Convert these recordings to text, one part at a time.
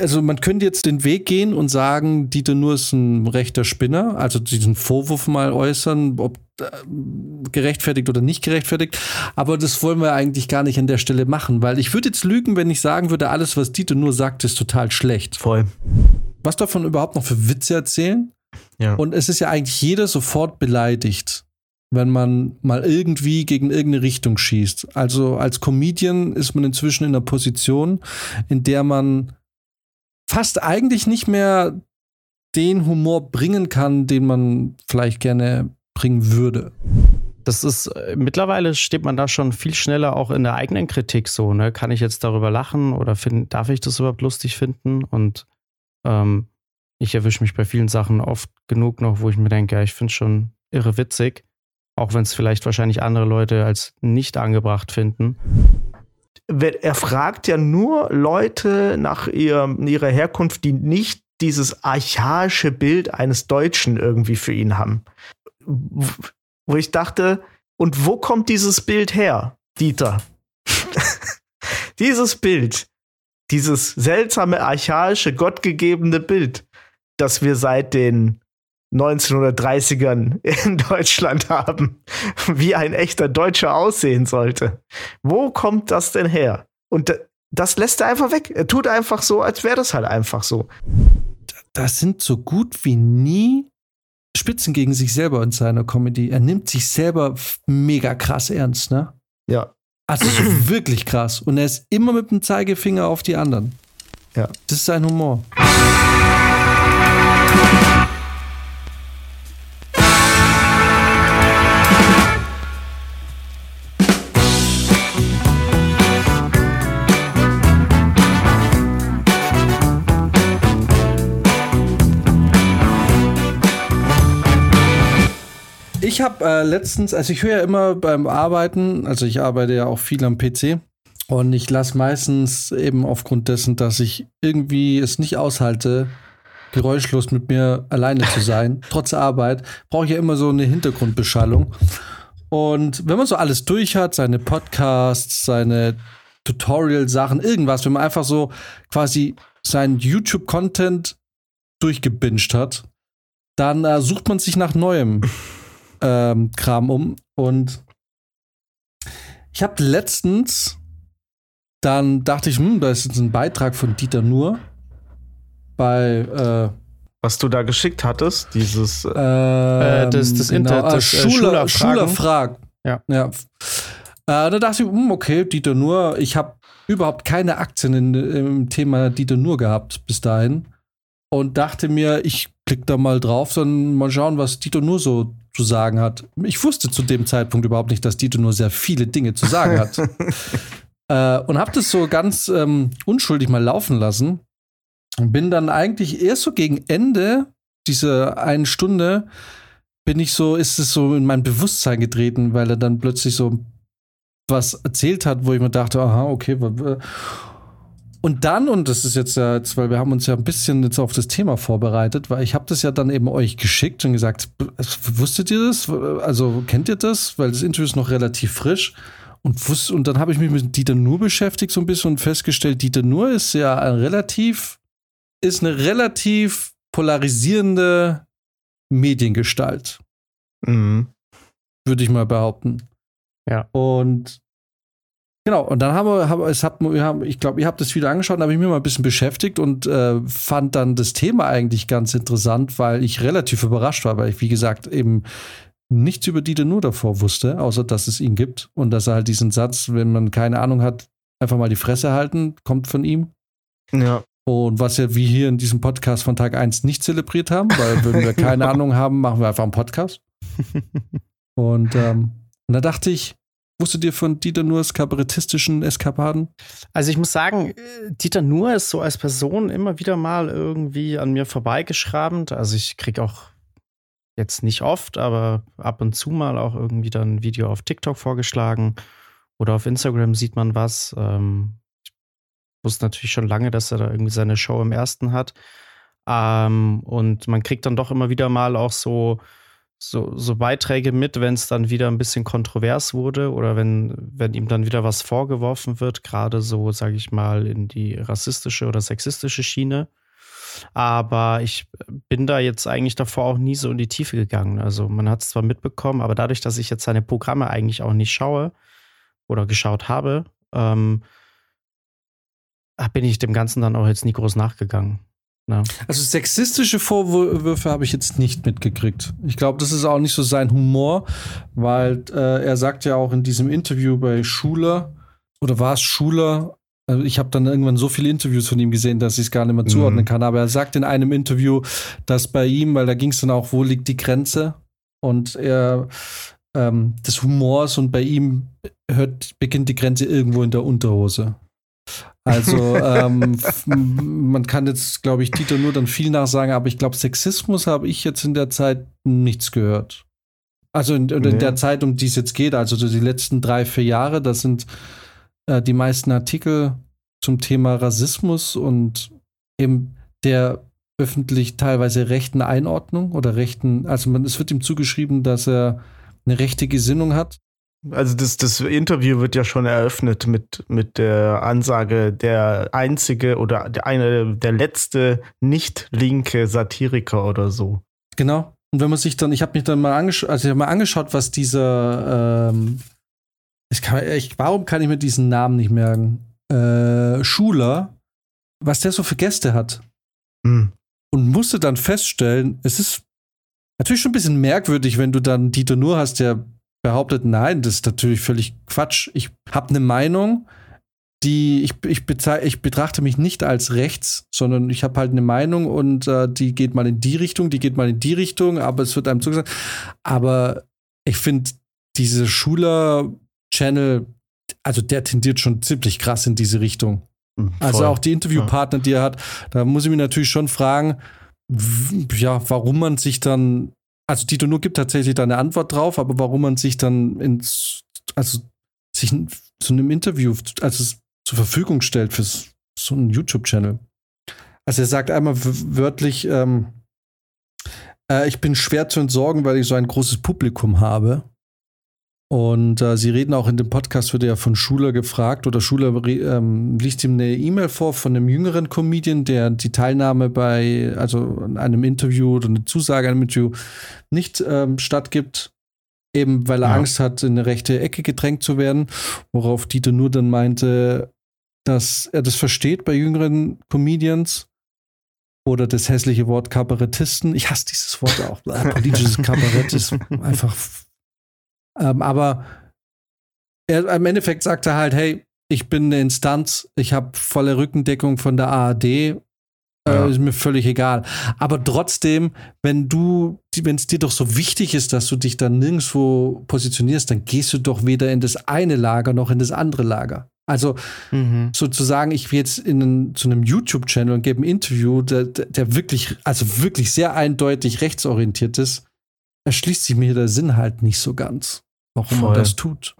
also man könnte jetzt den Weg gehen und sagen, Dieter Nur ist ein rechter Spinner, also diesen Vorwurf mal äußern, ob äh, gerechtfertigt oder nicht gerechtfertigt. Aber das wollen wir eigentlich gar nicht an der Stelle machen, weil ich würde jetzt lügen, wenn ich sagen würde, alles, was Dieter Nur sagt, ist total schlecht. Voll. Was davon überhaupt noch für Witze erzählen? Ja. Und es ist ja eigentlich jeder sofort beleidigt, wenn man mal irgendwie gegen irgendeine Richtung schießt. Also als Comedian ist man inzwischen in einer Position, in der man fast eigentlich nicht mehr den Humor bringen kann, den man vielleicht gerne bringen würde. Das ist, äh, mittlerweile steht man da schon viel schneller auch in der eigenen Kritik so, ne? Kann ich jetzt darüber lachen oder find, darf ich das überhaupt lustig finden? Und ähm, ich erwische mich bei vielen Sachen oft genug noch, wo ich mir denke, ja, ich finde es schon irre witzig, auch wenn es vielleicht wahrscheinlich andere Leute als nicht angebracht finden. Er fragt ja nur Leute nach ihr, ihrer Herkunft, die nicht dieses archaische Bild eines Deutschen irgendwie für ihn haben. Wo ich dachte, und wo kommt dieses Bild her, Dieter? dieses Bild, dieses seltsame, archaische, gottgegebene Bild, das wir seit den 1930ern in Deutschland haben, wie ein echter Deutscher aussehen sollte. Wo kommt das denn her? Und das lässt er einfach weg. Er tut einfach so, als wäre das halt einfach so. Das sind so gut wie nie Spitzen gegen sich selber in seiner Comedy. Er nimmt sich selber mega krass ernst, ne? Ja. Also so wirklich krass. Und er ist immer mit dem Zeigefinger auf die anderen. Ja. Das ist sein Humor. Ich habe äh, letztens, also ich höre ja immer beim Arbeiten, also ich arbeite ja auch viel am PC und ich lasse meistens eben aufgrund dessen, dass ich irgendwie es nicht aushalte, geräuschlos mit mir alleine zu sein, trotz Arbeit, brauche ich ja immer so eine Hintergrundbeschallung. Und wenn man so alles durch hat, seine Podcasts, seine Tutorial-Sachen, irgendwas, wenn man einfach so quasi seinen YouTube-Content durchgebinged hat, dann äh, sucht man sich nach Neuem ähm, Kram um. Und ich habe letztens, dann dachte ich, hm, da ist jetzt ein Beitrag von Dieter Nuhr bei. Äh, was du da geschickt hattest, dieses ähm, äh, das, das genau, Inter, das, äh, Schule, äh, Schule fragt. Ja. ja. Äh, da dachte ich, hm, okay, Dieter Nuhr, ich habe überhaupt keine Aktien in, im Thema Dieter Nuhr gehabt bis dahin und dachte mir, ich klick da mal drauf, dann mal schauen, was Dieter Nuhr so zu sagen hat. Ich wusste zu dem Zeitpunkt überhaupt nicht, dass Dieter Nuhr sehr viele Dinge zu sagen hat. äh, und habe das so ganz ähm, unschuldig mal laufen lassen und bin dann eigentlich erst so gegen Ende dieser einen Stunde bin ich so, ist es so in mein Bewusstsein getreten, weil er dann plötzlich so was erzählt hat, wo ich mir dachte, aha, okay. Und dann, und das ist jetzt ja, jetzt, weil wir haben uns ja ein bisschen jetzt auf das Thema vorbereitet, weil ich habe das ja dann eben euch geschickt und gesagt, wusstet ihr das? Also kennt ihr das? Weil das Interview ist noch relativ frisch. Und, wusst, und dann habe ich mich mit Dieter Nur beschäftigt so ein bisschen und festgestellt, Dieter Nur ist ja ein relativ, ist eine relativ polarisierende Mediengestalt. Mhm. Würde ich mal behaupten. Ja. Und Genau, und dann haben wir, haben, es hat, wir haben, ich glaube, ihr habt das wieder angeschaut, da habe ich mich mal ein bisschen beschäftigt und äh, fand dann das Thema eigentlich ganz interessant, weil ich relativ überrascht war, weil ich, wie gesagt, eben nichts über Dieter nur davor wusste, außer dass es ihn gibt und dass er halt diesen Satz, wenn man keine Ahnung hat, einfach mal die Fresse halten, kommt von ihm. Ja. Und was ja wir hier in diesem Podcast von Tag 1 nicht zelebriert haben, weil würden wir keine Ahnung haben, machen wir einfach einen Podcast. Und, ähm, und da dachte ich, Wusstet ihr von Dieter Nuhrs kabarettistischen Eskapaden? Also ich muss sagen, Dieter Nuhr ist so als Person immer wieder mal irgendwie an mir vorbeigeschrabend. Also ich kriege auch jetzt nicht oft, aber ab und zu mal auch irgendwie dann ein Video auf TikTok vorgeschlagen oder auf Instagram sieht man was. Ähm, ich wusste natürlich schon lange, dass er da irgendwie seine Show im ersten hat. Ähm, und man kriegt dann doch immer wieder mal auch so so, so Beiträge mit, wenn es dann wieder ein bisschen kontrovers wurde oder wenn, wenn ihm dann wieder was vorgeworfen wird, gerade so, sage ich mal, in die rassistische oder sexistische Schiene. Aber ich bin da jetzt eigentlich davor auch nie so in die Tiefe gegangen. Also man hat es zwar mitbekommen, aber dadurch, dass ich jetzt seine Programme eigentlich auch nicht schaue oder geschaut habe, ähm, bin ich dem Ganzen dann auch jetzt nie groß nachgegangen. Ja. Also sexistische Vorwürfe habe ich jetzt nicht mitgekriegt. Ich glaube, das ist auch nicht so sein Humor, weil äh, er sagt ja auch in diesem Interview bei Schuler, oder war es Schuler? Also ich habe dann irgendwann so viele Interviews von ihm gesehen, dass ich es gar nicht mehr mhm. zuordnen kann. Aber er sagt in einem Interview, dass bei ihm, weil da ging es dann auch, wo liegt die Grenze? Und er ähm, des Humors und bei ihm hört, beginnt die Grenze irgendwo in der Unterhose. Also ähm, man kann jetzt, glaube ich, Dieter nur dann viel nachsagen, aber ich glaube, Sexismus habe ich jetzt in der Zeit nichts gehört. Also in, in nee. der Zeit, um die es jetzt geht, also die letzten drei, vier Jahre, das sind äh, die meisten Artikel zum Thema Rassismus und eben der öffentlich teilweise rechten Einordnung oder rechten, also man, es wird ihm zugeschrieben, dass er eine rechte Gesinnung hat. Also das, das Interview wird ja schon eröffnet mit, mit der Ansage, der einzige oder der eine, der letzte nicht linke Satiriker oder so. Genau. Und wenn man sich dann, ich habe mich dann mal angeschaut, also mal angeschaut, was dieser, ähm, ich kann, ich, warum kann ich mir diesen Namen nicht merken? Äh, Schuler, was der so für Gäste hat. Hm. Und musste dann feststellen, es ist natürlich schon ein bisschen merkwürdig, wenn du dann Dieter Nur hast, der behauptet, nein, das ist natürlich völlig Quatsch. Ich habe eine Meinung, die ich, ich, ich, betrachte mich nicht als rechts, sondern ich habe halt eine Meinung und äh, die geht mal in die Richtung, die geht mal in die Richtung, aber es wird einem zugesagt. Aber ich finde, diese Schuler-Channel, also der tendiert schon ziemlich krass in diese Richtung. Mhm, also auch die Interviewpartner, die er hat, da muss ich mich natürlich schon fragen, ja, warum man sich dann also Tito Nur gibt tatsächlich da eine Antwort drauf, aber warum man sich dann ins, also sich so einem Interview also zur Verfügung stellt für so einen YouTube-Channel. Also er sagt einmal wörtlich, ähm, äh, ich bin schwer zu entsorgen, weil ich so ein großes Publikum habe. Und äh, sie reden auch in dem Podcast, wird ja von Schuler gefragt oder Schuler ähm, liest ihm eine E-Mail vor von einem jüngeren Comedian, der die Teilnahme bei also einem Interview oder eine Zusage an einem Interview nicht ähm, stattgibt, eben weil er ja. Angst hat, in eine rechte Ecke gedrängt zu werden, worauf Dieter nur dann meinte, dass er das versteht bei jüngeren Comedians oder das hässliche Wort Kabarettisten. Ich hasse dieses Wort auch. Politisches Kabarett ist einfach ähm, aber er, im Endeffekt sagt er halt, hey, ich bin eine Instanz, ich habe volle Rückendeckung von der ARD, äh, ja. ist mir völlig egal. Aber trotzdem, wenn du, wenn es dir doch so wichtig ist, dass du dich dann nirgendwo positionierst, dann gehst du doch weder in das eine Lager noch in das andere Lager. Also mhm. sozusagen, ich gehe jetzt in einen, zu einem YouTube-Channel und gebe ein Interview, der, der wirklich, also wirklich sehr eindeutig rechtsorientiert ist, erschließt sich mir der Sinn halt nicht so ganz warum Voll. man das tut.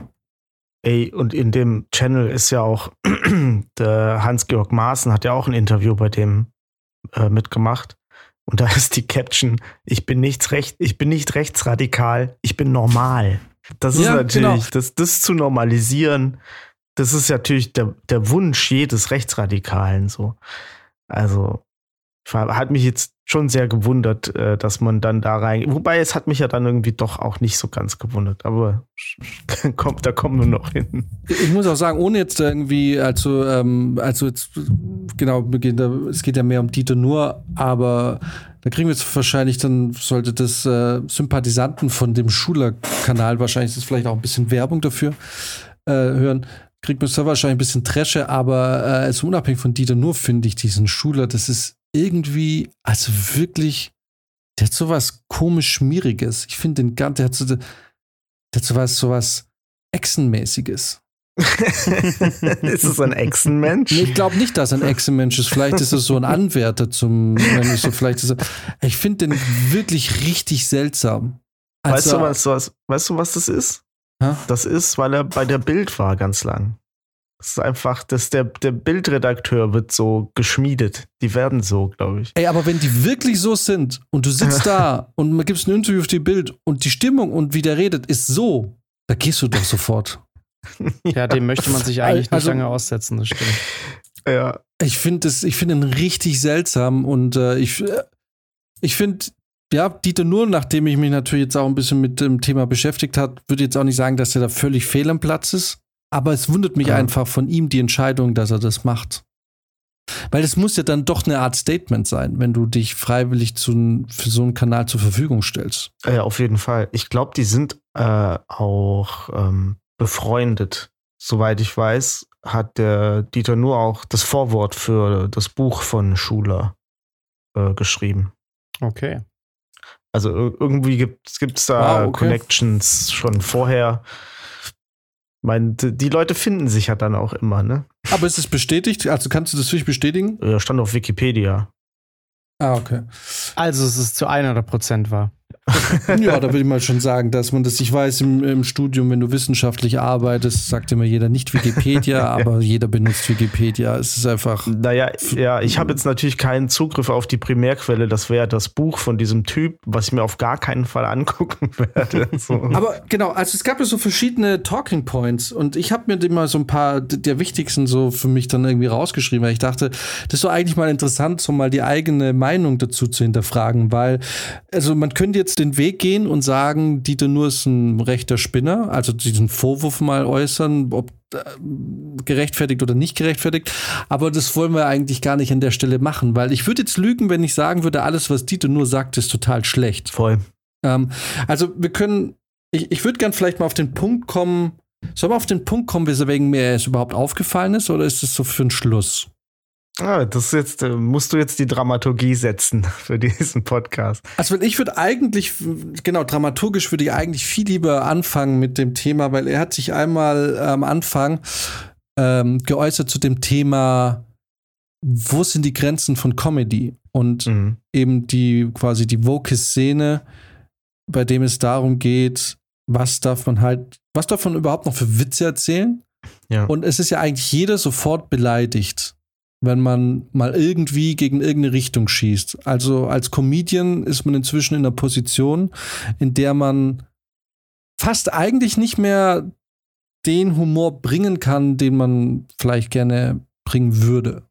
Ey, und in dem Channel ist ja auch der Hans-Georg Maaßen hat ja auch ein Interview bei dem äh, mitgemacht. Und da ist die Caption, ich bin nicht recht, ich bin nicht rechtsradikal, ich bin normal. Das ist ja, natürlich, genau. das, das zu normalisieren, das ist natürlich der, der Wunsch jedes Rechtsradikalen so. Also, hat mich jetzt schon sehr gewundert, äh, dass man dann da rein. Wobei es hat mich ja dann irgendwie doch auch nicht so ganz gewundert. Aber kommt, da kommen wir noch hin. Ich muss auch sagen, ohne jetzt irgendwie, also, ähm, also jetzt, genau, es geht ja mehr um Dieter nur, aber da kriegen wir jetzt wahrscheinlich, dann sollte das äh, Sympathisanten von dem Schuler-Kanal, wahrscheinlich ist vielleicht auch ein bisschen Werbung dafür, äh, hören kriegt man wahrscheinlich ein bisschen Tresche, aber äh, also unabhängig von Dieter nur finde ich diesen Schuler, das ist irgendwie, also wirklich, der hat sowas komisch Schmieriges. Ich finde den ganz, der hat so, der hat sowas, sowas Echsenmäßiges. ist es ein Echsenmensch? Nee, ich glaube nicht, dass ein Echsenmensch ist. Vielleicht ist es so ein Anwärter zum, wenn ich so, vielleicht ist er, ich finde den wirklich richtig seltsam. Also, weißt, du, was, was, weißt du, was das ist? Ha? Das ist, weil er bei der Bild war ganz lang. Das ist einfach, dass der, der Bildredakteur wird so geschmiedet. Die werden so, glaube ich. Ey, aber wenn die wirklich so sind und du sitzt da und man gibst ein Interview auf die Bild und die Stimmung und wie der redet ist so, da gehst du doch sofort. Ja, dem möchte man sich eigentlich Also- nicht lange aussetzen, das stimmt. Ja. Ich finde es, ich finde ihn richtig seltsam und äh, ich, äh, ich finde, ja, Dieter Nur, nachdem ich mich natürlich jetzt auch ein bisschen mit dem Thema beschäftigt hat, würde jetzt auch nicht sagen, dass er da völlig fehl am Platz ist. Aber es wundert mich Ja. einfach von ihm die Entscheidung, dass er das macht. Weil es muss ja dann doch eine Art Statement sein, wenn du dich freiwillig zu, für so einen Kanal zur Verfügung stellst. Ja, auf jeden Fall. Ich glaube, die sind äh, auch ähm, befreundet. Soweit ich weiß, hat der Dieter nur auch das Vorwort für das Buch von Schuler äh, geschrieben. Okay. Also ir- irgendwie gibt es da Wow, okay. Connections schon vorher. Ich meine, die Leute finden sich ja dann auch immer, ne? Aber ist es bestätigt? Also kannst du das wirklich bestätigen? Ja, Stand auf Wikipedia. Ah, okay. Also, es ist zu 100 Prozent wahr. Ja, da will ich mal schon sagen, dass man das, ich weiß, im, im Studium, wenn du wissenschaftlich arbeitest, sagt immer jeder nicht Wikipedia, aber jeder benutzt Wikipedia. Es ist einfach. Naja, ja, ich habe jetzt natürlich keinen Zugriff auf die Primärquelle. Das wäre das Buch von diesem Typ, was ich mir auf gar keinen Fall angucken werde. So. Aber genau, also es gab ja so verschiedene Talking Points und ich habe mir die mal so ein paar der wichtigsten so für mich dann irgendwie rausgeschrieben, weil ich dachte, das ist doch eigentlich mal interessant, so mal die eigene Meinung dazu zu hinterfragen, weil, also man könnte jetzt den Weg gehen und sagen, Dieter Nur ist ein rechter Spinner, also diesen Vorwurf mal äußern, ob äh, gerechtfertigt oder nicht gerechtfertigt. Aber das wollen wir eigentlich gar nicht an der Stelle machen, weil ich würde jetzt lügen, wenn ich sagen würde, alles, was Dieter Nur sagt, ist total schlecht. Voll. Ähm, also wir können, ich, ich würde gern vielleicht mal auf den Punkt kommen, sollen wir auf den Punkt kommen, weswegen mir es überhaupt aufgefallen ist, oder ist es so für einen Schluss? Ah, das ist jetzt, äh, musst du jetzt die Dramaturgie setzen für diesen Podcast. Also ich würde eigentlich, genau, dramaturgisch würde ich eigentlich viel lieber anfangen mit dem Thema, weil er hat sich einmal äh, am Anfang ähm, geäußert zu dem Thema, wo sind die Grenzen von Comedy? Und Mhm. eben die quasi die Woke-Szene, bei dem es darum geht, was darf man halt, was darf man überhaupt noch für Witze erzählen? Ja. Und es ist ja eigentlich jeder sofort beleidigt, wenn man mal irgendwie gegen irgendeine Richtung schießt. Also als Comedian ist man inzwischen in einer Position, in der man fast eigentlich nicht mehr den Humor bringen kann, den man vielleicht gerne bringen würde.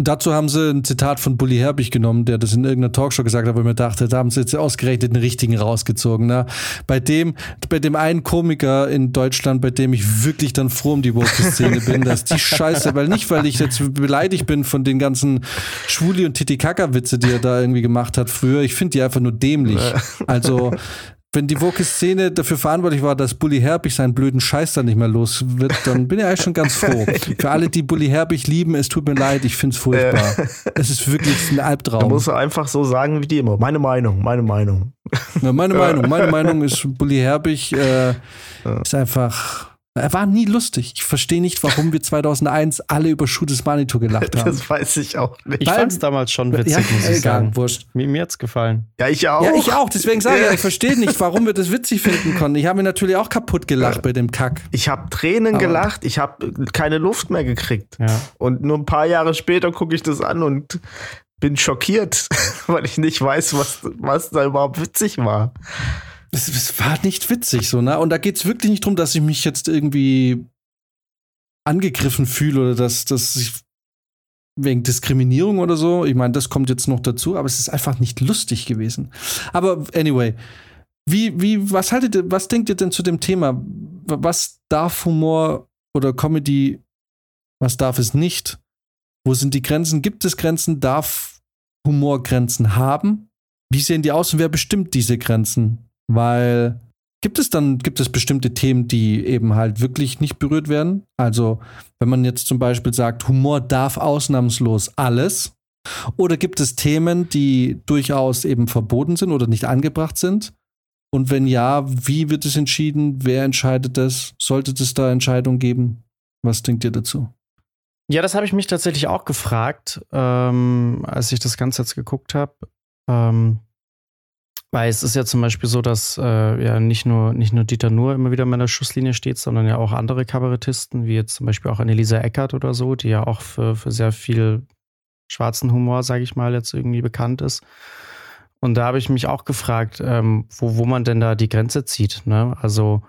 Und dazu haben sie ein Zitat von Bully Herbig genommen, der das in irgendeiner Talkshow gesagt hat, ich mir dachte, da haben sie jetzt ausgerechnet den richtigen rausgezogen. Ne? Bei dem, bei dem einen Komiker in Deutschland, bei dem ich wirklich dann froh um die Woke-Szene bin, dass die Scheiße, weil nicht, weil ich jetzt beleidigt bin von den ganzen Schwuli- und Titicaka-Witze, die er da irgendwie gemacht hat früher. Ich finde die einfach nur dämlich. Also, wenn die Woke-Szene dafür verantwortlich war, dass Bully Herbig seinen blöden Scheiß dann nicht mehr los wird, dann bin ich eigentlich schon ganz froh. Für alle, die Bully Herbig lieben, es tut mir leid, ich finde es furchtbar. Es ist wirklich ein Da Albtraum. musst du einfach so sagen wie die immer. Meine Meinung, meine Meinung. Ja, meine Meinung, meine Meinung ist, Bully Herbig äh, ist einfach. Er war nie lustig. Ich verstehe nicht, warum wir 2001 alle über Schuh des Manitou gelacht haben. Das weiß ich auch nicht. Ich fand es damals schon witzig, ja, muss ich egal, sagen. wurscht. Mir, mir hat's gefallen. Ja, ich auch. Ja, ich auch. Deswegen sage ich, ja, ich verstehe nicht, warum wir das witzig finden konnten. Ich habe mir natürlich auch kaputt gelacht bei dem Kack. Ich habe Tränen Aber- gelacht, ich habe keine Luft mehr gekriegt. Ja. Und nur ein paar Jahre später gucke ich das an und bin schockiert, weil ich nicht weiß, was, was da überhaupt witzig war. Es, es war nicht witzig so, ne? Und da geht es wirklich nicht darum, dass ich mich jetzt irgendwie angegriffen fühle oder dass, dass ich wegen Diskriminierung oder so. Ich meine, das kommt jetzt noch dazu, aber es ist einfach nicht lustig gewesen. Aber anyway, wie, wie, was haltet ihr, was denkt ihr denn zu dem Thema? Was darf Humor oder Comedy, was darf es nicht? Wo sind die Grenzen? Gibt es Grenzen? Darf Humor Grenzen haben? Wie sehen die aus und wer bestimmt diese Grenzen? Weil gibt es dann, gibt es bestimmte Themen, die eben halt wirklich nicht berührt werden? Also, wenn man jetzt zum Beispiel sagt, Humor darf ausnahmslos alles, oder gibt es Themen, die durchaus eben verboten sind oder nicht angebracht sind? Und wenn ja, wie wird es entschieden? Wer entscheidet das? Sollte es da Entscheidungen geben? Was denkt ihr dazu? Ja, das habe ich mich tatsächlich auch gefragt, ähm, als ich das Ganze jetzt geguckt habe. Ähm, Weil es ist ja zum Beispiel so, dass äh, ja nicht nur, nicht nur Dieter Nuhr immer wieder in meiner Schusslinie steht, sondern ja auch andere Kabarettisten, wie jetzt zum Beispiel auch Annelisa Eckert oder so, die ja auch für, für sehr viel schwarzen Humor, sage ich mal, jetzt irgendwie bekannt ist. Und da habe ich mich auch gefragt, ähm, wo, wo man denn da die Grenze zieht. Ne? Also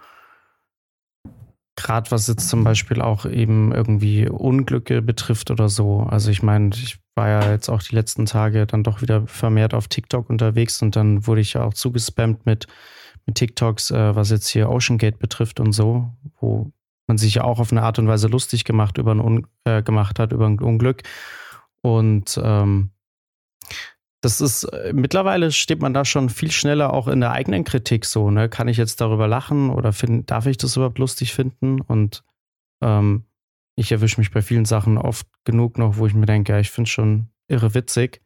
gerade was jetzt zum Beispiel auch eben irgendwie Unglücke betrifft oder so. Also ich meine, ich war ja jetzt auch die letzten Tage dann doch wieder vermehrt auf TikTok unterwegs und dann wurde ich ja auch zugespammt mit, mit TikToks, äh, was jetzt hier OceanGate betrifft und so, wo man sich ja auch auf eine Art und Weise lustig gemacht, über ein Un äh, gemacht hat über ein Unglück. Und ähm, das ist, äh, mittlerweile steht man da schon viel schneller auch in der eigenen Kritik so, ne? Kann ich jetzt darüber lachen oder find, darf ich das überhaupt lustig finden? Und ähm, ich erwische mich bei vielen Sachen oft genug noch, wo ich mir denke, ja, ich finde es schon irre witzig,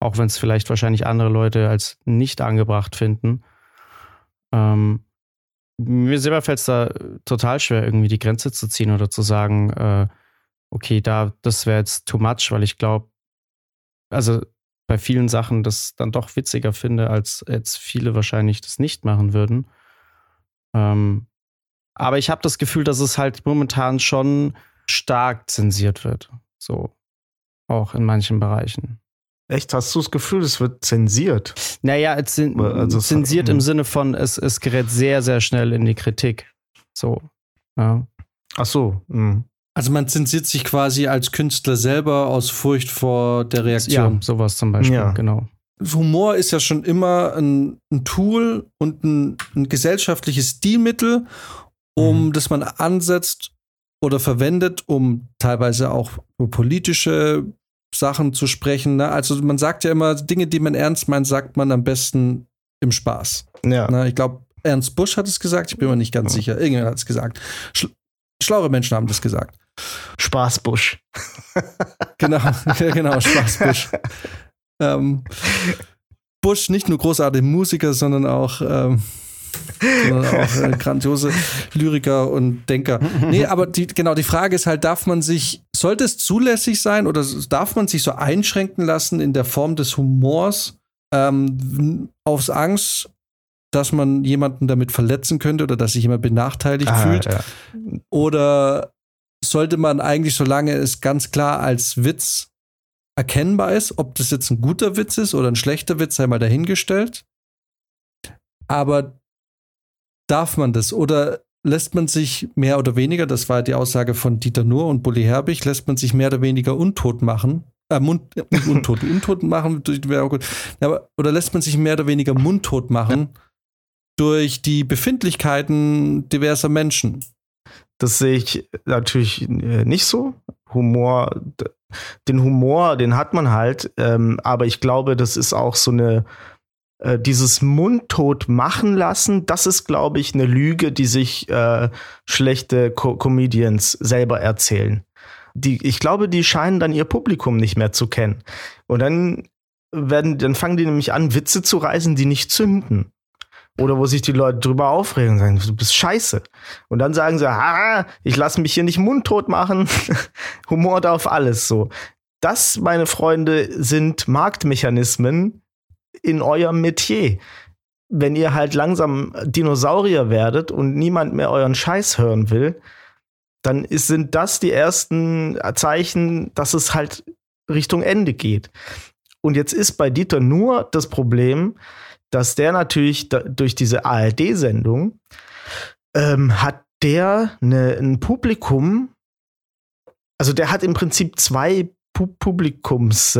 auch wenn es vielleicht wahrscheinlich andere Leute als nicht angebracht finden. Ähm, mir selber fällt es da total schwer, irgendwie die Grenze zu ziehen oder zu sagen, äh, okay, da, das wäre jetzt too much, weil ich glaube, also bei vielen Sachen das dann doch witziger finde, als jetzt viele wahrscheinlich das nicht machen würden. Ähm, aber ich habe das Gefühl, dass es halt momentan schon stark zensiert wird. So. Auch in manchen Bereichen. Echt? Hast du das Gefühl, es wird zensiert? Naja, zin also zensiert im hm. Sinne von, es, es gerät sehr, sehr schnell in die Kritik. So. Ja. Ach so. Mh. Also man zensiert sich quasi als Künstler selber aus Furcht vor der Reaktion. Ja, sowas zum Beispiel, ja. genau. Humor ist ja schon immer ein, ein Tool und ein, ein, gesellschaftliches Stilmittel, um mhm. das man ansetzt oder verwendet, um teilweise auch politische Sachen zu sprechen. Ne? Also man sagt ja immer, Dinge, die man ernst meint, sagt man am besten im Spaß. Ja. Ne? Ich glaube, Ernst Busch hat es gesagt, ich bin mir nicht ganz ja. sicher. Irgendjemand hat es gesagt. Sch schlaue Menschen haben das gesagt. Spaßbusch. genau, genau, Spaßbusch. ähm, Busch nicht nur großartige Musiker, sondern auch, ähm, auch äh, grandiose Lyriker und Denker. Nee, aber die, genau, die Frage ist halt, darf man sich, sollte es zulässig sein oder darf man sich so einschränken lassen in der Form des Humors ähm, aufs Angst, dass man jemanden damit verletzen könnte oder dass sich jemand benachteiligt ah, fühlt? Ja. Oder sollte man eigentlich, solange es ganz klar als Witz erkennbar ist, ob das jetzt ein guter Witz ist oder ein schlechter Witz, sei mal dahingestellt. Aber darf man das oder lässt man sich mehr oder weniger, das war die Aussage von Dieter Nuhr und Bully Herbig, lässt man sich mehr oder weniger untot machen, äh, Mund, äh, untot, untot machen, wäre auch gut, aber, oder lässt man sich mehr oder weniger mundtot machen durch die Befindlichkeiten diverser Menschen? Das sehe ich natürlich äh, nicht so. Humor, den Humor, den hat man halt, ähm, aber ich glaube, das ist auch so eine, äh, dieses Mundtot machen lassen, das ist, glaube ich, eine Lüge, die sich äh, schlechte Co Comedians selber erzählen. Die, ich glaube, die scheinen dann ihr Publikum nicht mehr zu kennen. Und dann werden, dann fangen die nämlich an, Witze zu reißen, die nicht zünden. Oder wo sich die Leute drüber aufregen und sagen, du bist scheiße. Und dann sagen sie, ha, ich lasse mich hier nicht mundtot machen. Humor auf alles so. Das, meine Freunde, sind Marktmechanismen in eurem Metier. Wenn ihr halt langsam Dinosaurier werdet und niemand mehr euren Scheiß hören will, dann ist, sind das die ersten Zeichen, dass es halt Richtung Ende geht. Und jetzt ist bei Dieter nur das Problem, dass der natürlich da, durch diese ARD-Sendung ähm, hat der ne, ein Publikum, also der hat im Prinzip zwei Pu Publikums.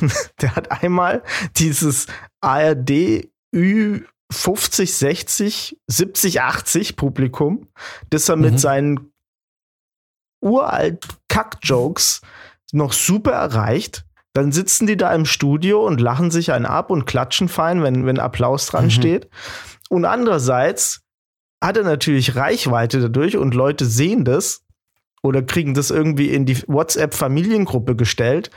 der hat einmal dieses ARD Ü 50, 60, 70, 80 Publikum, das er mhm. mit seinen uralt Kack-Jokes noch super erreicht dann sitzen die da im Studio und lachen sich einen ab und klatschen fein, wenn, wenn Applaus dran mhm. steht. Und andererseits hat er natürlich Reichweite dadurch und Leute sehen das oder kriegen das irgendwie in die WhatsApp-Familiengruppe gestellt.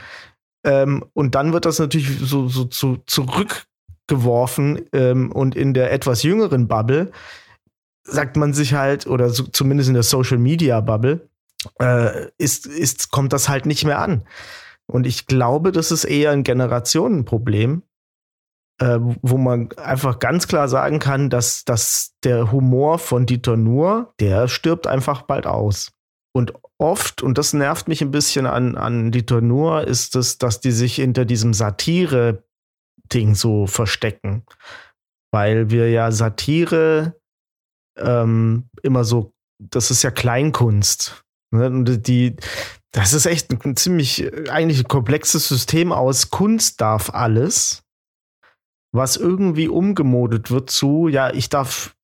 Ähm, und dann wird das natürlich so, so zu, zurückgeworfen ähm, und in der etwas jüngeren Bubble sagt man sich halt, oder so, zumindest in der Social Media Bubble, äh, ist, ist, kommt das halt nicht mehr an. Und ich glaube, das ist eher ein Generationenproblem. äh, wo man einfach ganz klar sagen kann, dass, dass der Humor von Dieter Nuhr, der stirbt einfach bald aus. Und oft, und das nervt mich ein bisschen an, an Dieter Nuhr, ist es, dass die sich hinter diesem Satire-Ding so verstecken. Weil wir ja Satire ähm, immer so, das ist ja Kleinkunst. Ne? Und die, das ist echt ein ziemlich, eigentlich ein komplexes System aus Kunst darf alles was irgendwie umgemodet wird zu, ja, ich darf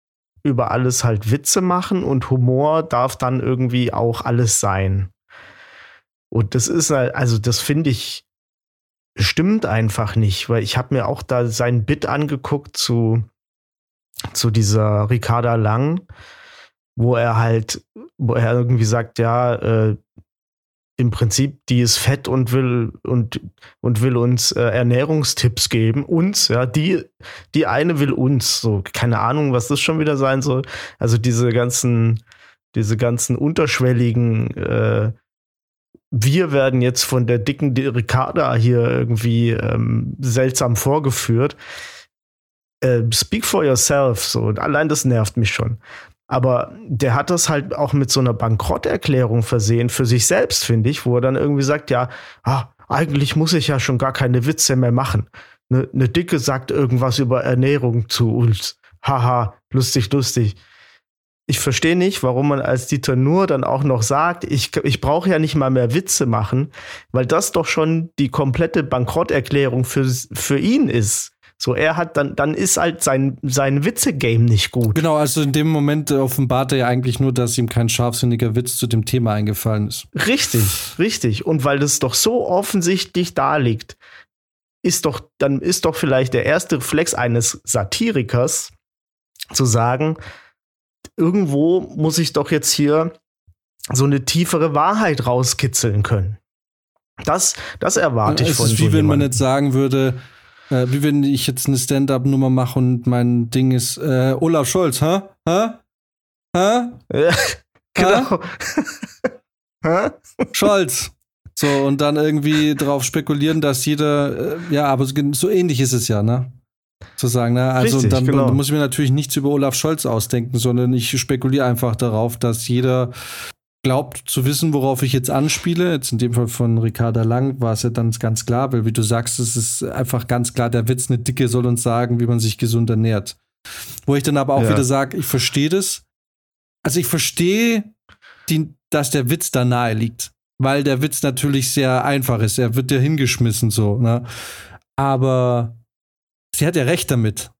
über alles halt Witze machen und Humor darf dann irgendwie auch alles sein. Und das ist halt, also das finde ich, stimmt einfach nicht, weil ich habe mir auch da sein Bit angeguckt zu, zu dieser Ricarda Lang, wo er halt, wo er irgendwie sagt, ja, äh, im Prinzip, die ist fett und will und, und will uns äh, Ernährungstipps geben. Uns, ja, die, die eine will uns. So, keine Ahnung, was das schon wieder sein soll. Also diese ganzen, diese ganzen unterschwelligen, äh, wir werden jetzt von der dicken Ricarda hier irgendwie ähm, seltsam vorgeführt. Äh, speak for yourself, so. Allein das nervt mich schon. Aber der hat das halt auch mit so einer Bankrotterklärung versehen für sich selbst, finde ich, wo er dann irgendwie sagt, ja, ah, eigentlich muss ich ja schon gar keine Witze mehr machen. Eine ne Dicke sagt irgendwas über Ernährung zu uns. Haha, lustig, lustig. Ich verstehe nicht, warum man als Dieter nur dann auch noch sagt, ich, ich brauche ja nicht mal mehr Witze machen, weil das doch schon die komplette Bankrotterklärung für, für ihn ist. So, er hat dann, dann ist halt sein, sein Witze-Game nicht gut. Genau, also in dem Moment offenbart er ja eigentlich nur, dass ihm kein scharfsinniger Witz zu dem Thema eingefallen ist. Richtig, richtig. Und weil das doch so offensichtlich da liegt, ist doch, dann ist doch vielleicht der erste Reflex eines Satirikers zu sagen, irgendwo muss ich doch jetzt hier so eine tiefere Wahrheit rauskitzeln können. Das, das erwarte ich es von ist so wie wenn jemandem. man jetzt sagen würde, äh, wie wenn ich jetzt eine Stand-up-Nummer mache und mein Ding ist äh, Olaf Scholz, hä? Hä? Hä? Ja, genau. Hä? Scholz. So, und dann irgendwie darauf spekulieren, dass jeder, äh, ja, aber so, so ähnlich ist es ja, ne? Zu sagen, ne? Also Richtig, dann genau. muss ich mir natürlich nichts über Olaf Scholz ausdenken, sondern ich spekuliere einfach darauf, dass jeder glaubt zu wissen, worauf ich jetzt anspiele. Jetzt in dem Fall von Ricarda Lang war es ja dann ganz klar, weil wie du sagst, es ist einfach ganz klar, der Witz, eine Dicke soll uns sagen, wie man sich gesund ernährt. Wo ich dann aber auch Ja. wieder sage, ich verstehe das. Also ich verstehe, die, dass der Witz da nahe liegt, weil der Witz natürlich sehr einfach ist. Er wird ja hingeschmissen so, ne? Aber sie hat ja recht damit.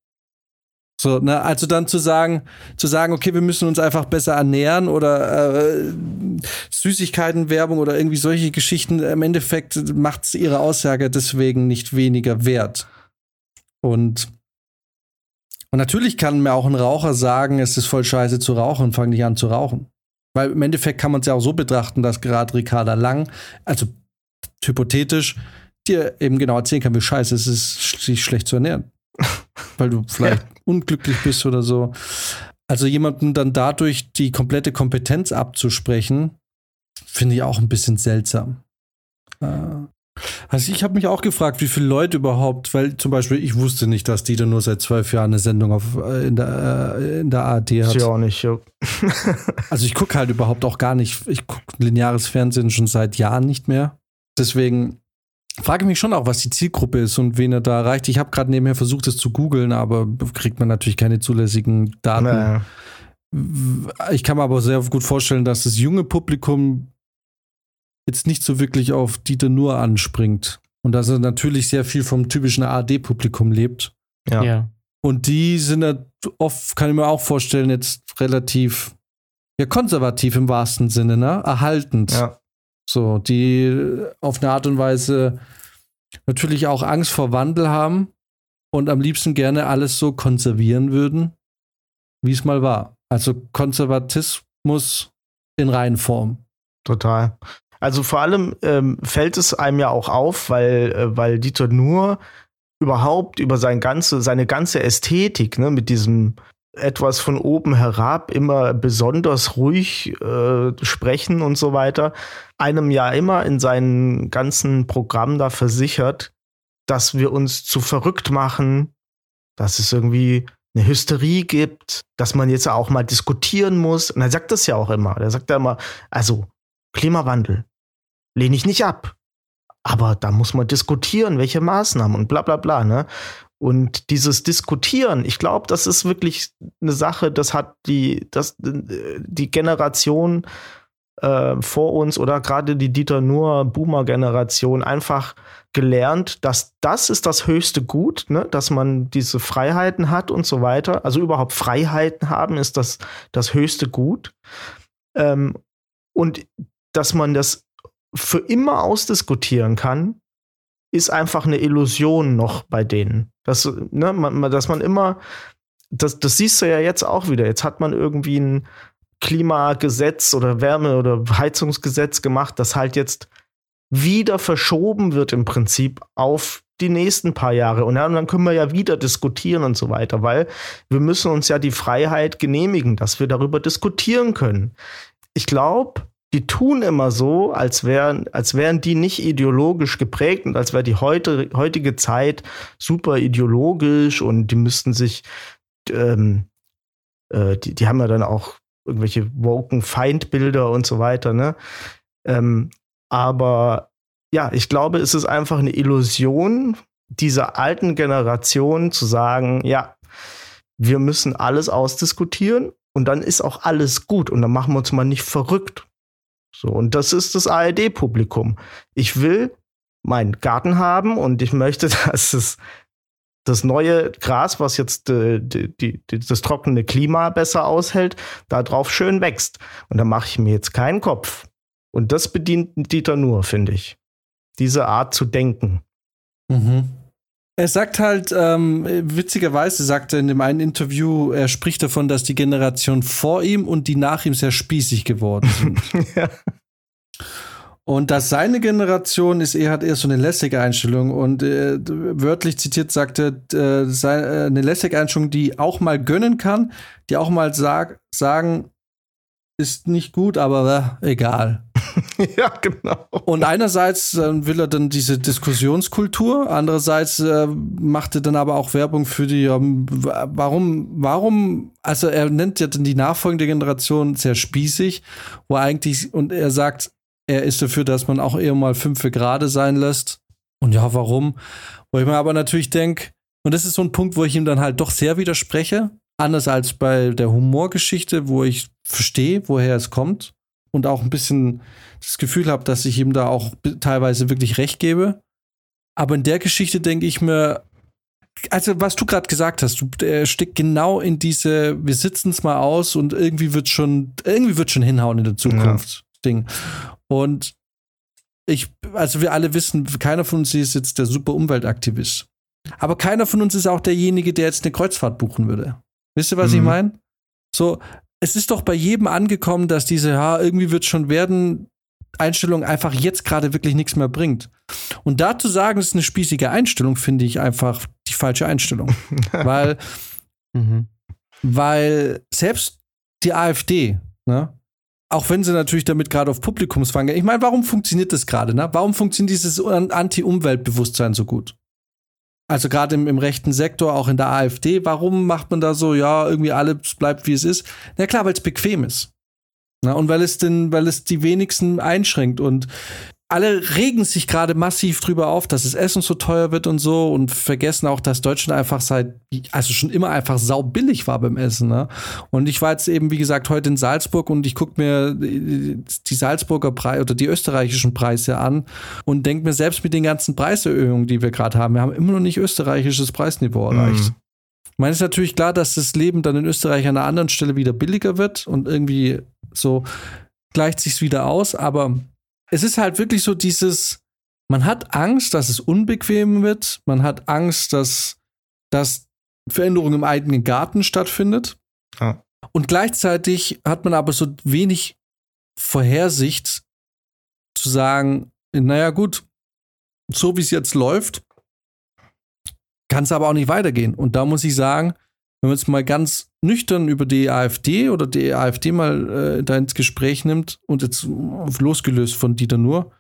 So, ne, also dann zu sagen, zu sagen, okay, wir müssen uns einfach besser ernähren oder äh, Süßigkeitenwerbung oder irgendwie solche Geschichten, im Endeffekt macht ihre Aussage deswegen nicht weniger wert. Und, und natürlich kann mir auch ein Raucher sagen, es ist voll scheiße zu rauchen, fang nicht an zu rauchen. Weil im Endeffekt kann man es ja auch so betrachten, dass gerade Ricarda Lang, also hypothetisch, dir eben genau erzählen kann, wie scheiße es ist, sich schlecht zu ernähren. Weil du vielleicht unglücklich bist oder so. Also jemandem dann dadurch die komplette Kompetenz abzusprechen, finde ich auch ein bisschen seltsam. Äh, Also ich habe mich auch gefragt, wie viele Leute überhaupt, weil zum Beispiel ich wusste nicht, dass Dieter nur seit zwölf Jahren eine Sendung auf, äh, in, der, äh, in der ARD hat. Ich auch nicht. Ja. Also ich gucke halt überhaupt auch gar nicht, ich gucke lineares Fernsehen schon seit Jahren nicht mehr. Deswegen frage ich mich schon auch, was die Zielgruppe ist und wen er da erreicht. Ich habe gerade nebenher versucht, das zu googeln, aber kriegt man natürlich keine zulässigen Daten. Naja. Ich kann mir aber sehr gut vorstellen, dass das junge Publikum jetzt nicht so wirklich auf Dieter Nur anspringt. Und dass er natürlich sehr viel vom typischen ARD-Publikum lebt. Ja. Ja. Und die sind ja oft, kann ich mir auch vorstellen, jetzt relativ ja, konservativ im wahrsten Sinne, ne? Erhaltend. Ja. So, die auf eine Art und Weise natürlich auch Angst vor Wandel haben und am liebsten gerne alles so konservieren würden, wie es mal war. Also Konservatismus in Reihenform. Total. Also vor allem ähm, fällt es einem ja auch auf, weil, äh, weil Dieter nur überhaupt über sein ganze, seine ganze Ästhetik, ne, mit diesem etwas von oben herab, immer besonders ruhig äh, sprechen und so weiter, einem ja immer in seinen ganzen Programmen da versichert, dass wir uns zu verrückt machen, dass es irgendwie eine Hysterie gibt, dass man jetzt auch mal diskutieren muss. Und er sagt das ja auch immer. Er sagt ja immer, also Klimawandel lehne ich nicht ab. Aber da muss man diskutieren, welche Maßnahmen und bla bla bla. Ne? Und dieses Diskutieren, ich glaube, das ist wirklich eine Sache, das hat die, das, die Generation äh, vor uns oder gerade die Dieter Nuhr Boomer-Generation einfach gelernt, dass das ist das höchste Gut, ne? dass man diese Freiheiten hat und so weiter. Also überhaupt Freiheiten haben ist das, das höchste Gut. Ähm, und dass man das für immer ausdiskutieren kann, ist einfach eine Illusion noch bei denen. Dass, ne, man, dass man immer, das, das siehst du ja jetzt auch wieder. Jetzt hat man irgendwie ein Klimagesetz oder Wärme- oder Heizungsgesetz gemacht, das halt jetzt wieder verschoben wird im Prinzip auf die nächsten paar Jahre. Und, dann können wir ja wieder diskutieren und so weiter, weil wir müssen uns ja die Freiheit genehmigen, dass wir darüber diskutieren können. Ich glaube, die tun immer so, als wären, als wären die nicht ideologisch geprägt und als wäre die heute, heutige Zeit super ideologisch und die müssten sich, ähm, äh, die, die haben ja dann auch irgendwelche woken Feindbilder und so weiter, ne? Ähm, aber ja, ich glaube, es ist einfach eine Illusion dieser alten Generation zu sagen, ja, wir müssen alles ausdiskutieren und dann ist auch alles gut und dann machen wir uns mal nicht verrückt. So, und das ist das ARD-Publikum. Ich will meinen Garten haben und ich möchte, dass es das neue Gras, was jetzt äh, die, die, das trockene Klima besser aushält, da drauf schön wächst. Und da mache ich mir jetzt keinen Kopf. Und das bedient Dieter nur, finde ich. Diese Art zu denken. Mhm. Er sagt halt, ähm, witzigerweise sagt er in dem einen Interview, er spricht davon, dass die Generation vor ihm und die nach ihm sehr spießig geworden sind. ja. Und dass seine Generation ist eher, hat eher so eine lässige Einstellung. Und äh, wörtlich zitiert sagte, äh, sei, äh, eine lässige Einstellung, die auch mal gönnen kann, die auch mal sag, sagen, ist nicht gut, aber äh, egal. ja, genau. Und einerseits äh, will er dann diese Diskussionskultur, andererseits äh, macht er dann aber auch Werbung für die, ähm, warum, warum, also er nennt ja dann die nachfolgende Generation sehr spießig, wo eigentlich, und er sagt, er ist dafür, dass man auch eher mal fünf gerade sein lässt. Und ja, warum? Wo ich mir aber natürlich denke, und das ist so ein Punkt, wo ich ihm dann halt doch sehr widerspreche, anders als bei der Humorgeschichte, wo ich verstehe, woher es kommt und auch ein bisschen das Gefühl habe, dass ich ihm da auch teilweise wirklich recht gebe. Aber in der Geschichte denke ich mir, also was du gerade gesagt hast, du äh, steckt genau in diese, wir sitzen es mal aus und irgendwie wird schon, irgendwie wird schon hinhauen in der Zukunft ja. Ding. Und ich, also wir alle wissen, keiner von uns ist jetzt der super Umweltaktivist. Aber keiner von uns ist auch derjenige, der jetzt eine Kreuzfahrt buchen würde. Wisst ihr, was mhm. ich meine? So, es ist doch bei jedem angekommen, dass diese, ja, irgendwie wird schon werden, Einstellung einfach jetzt gerade wirklich nichts mehr bringt. Und da zu sagen, es ist eine spießige Einstellung, finde ich einfach die falsche Einstellung. weil, mhm. weil selbst die AfD, ne, auch wenn sie natürlich damit gerade auf Publikumsfang, ich meine, warum funktioniert das gerade? Ne? Warum funktioniert dieses Anti-Umweltbewusstsein so gut? Also gerade im, im, rechten Sektor, auch in der AfD, warum macht man da so, ja, irgendwie alles bleibt wie es ist? Na klar, weil es bequem ist. Na, und weil es denn, weil es die wenigsten einschränkt. Und alle regen sich gerade massiv drüber auf, dass das Essen so teuer wird und so und vergessen auch, dass Deutschland einfach seit, also schon immer einfach saubillig war beim Essen. Ne? Und ich war jetzt eben, wie gesagt, heute in Salzburg und ich gucke mir die Salzburger Preise oder die österreichischen Preise an und denke mir selbst mit den ganzen Preiserhöhungen, die wir gerade haben, wir haben immer noch nicht österreichisches Preisniveau erreicht. Mhm. Ich meine, es ist natürlich klar, dass das Leben dann in Österreich an einer anderen Stelle wieder billiger wird und irgendwie so gleicht sich wieder aus, aber es ist halt wirklich so dieses, man hat Angst, dass es unbequem wird, man hat Angst, dass, dass Veränderung im eigenen Garten stattfindet. Ja. Und gleichzeitig hat man aber so wenig Vorhersicht zu sagen, naja gut, so wie es jetzt läuft, kann es aber auch nicht weitergehen. Und da muss ich sagen, wenn man jetzt mal ganz nüchtern über die AfD oder die AfD mal äh, da ins Gespräch nimmt und jetzt losgelöst von Dieter Nur,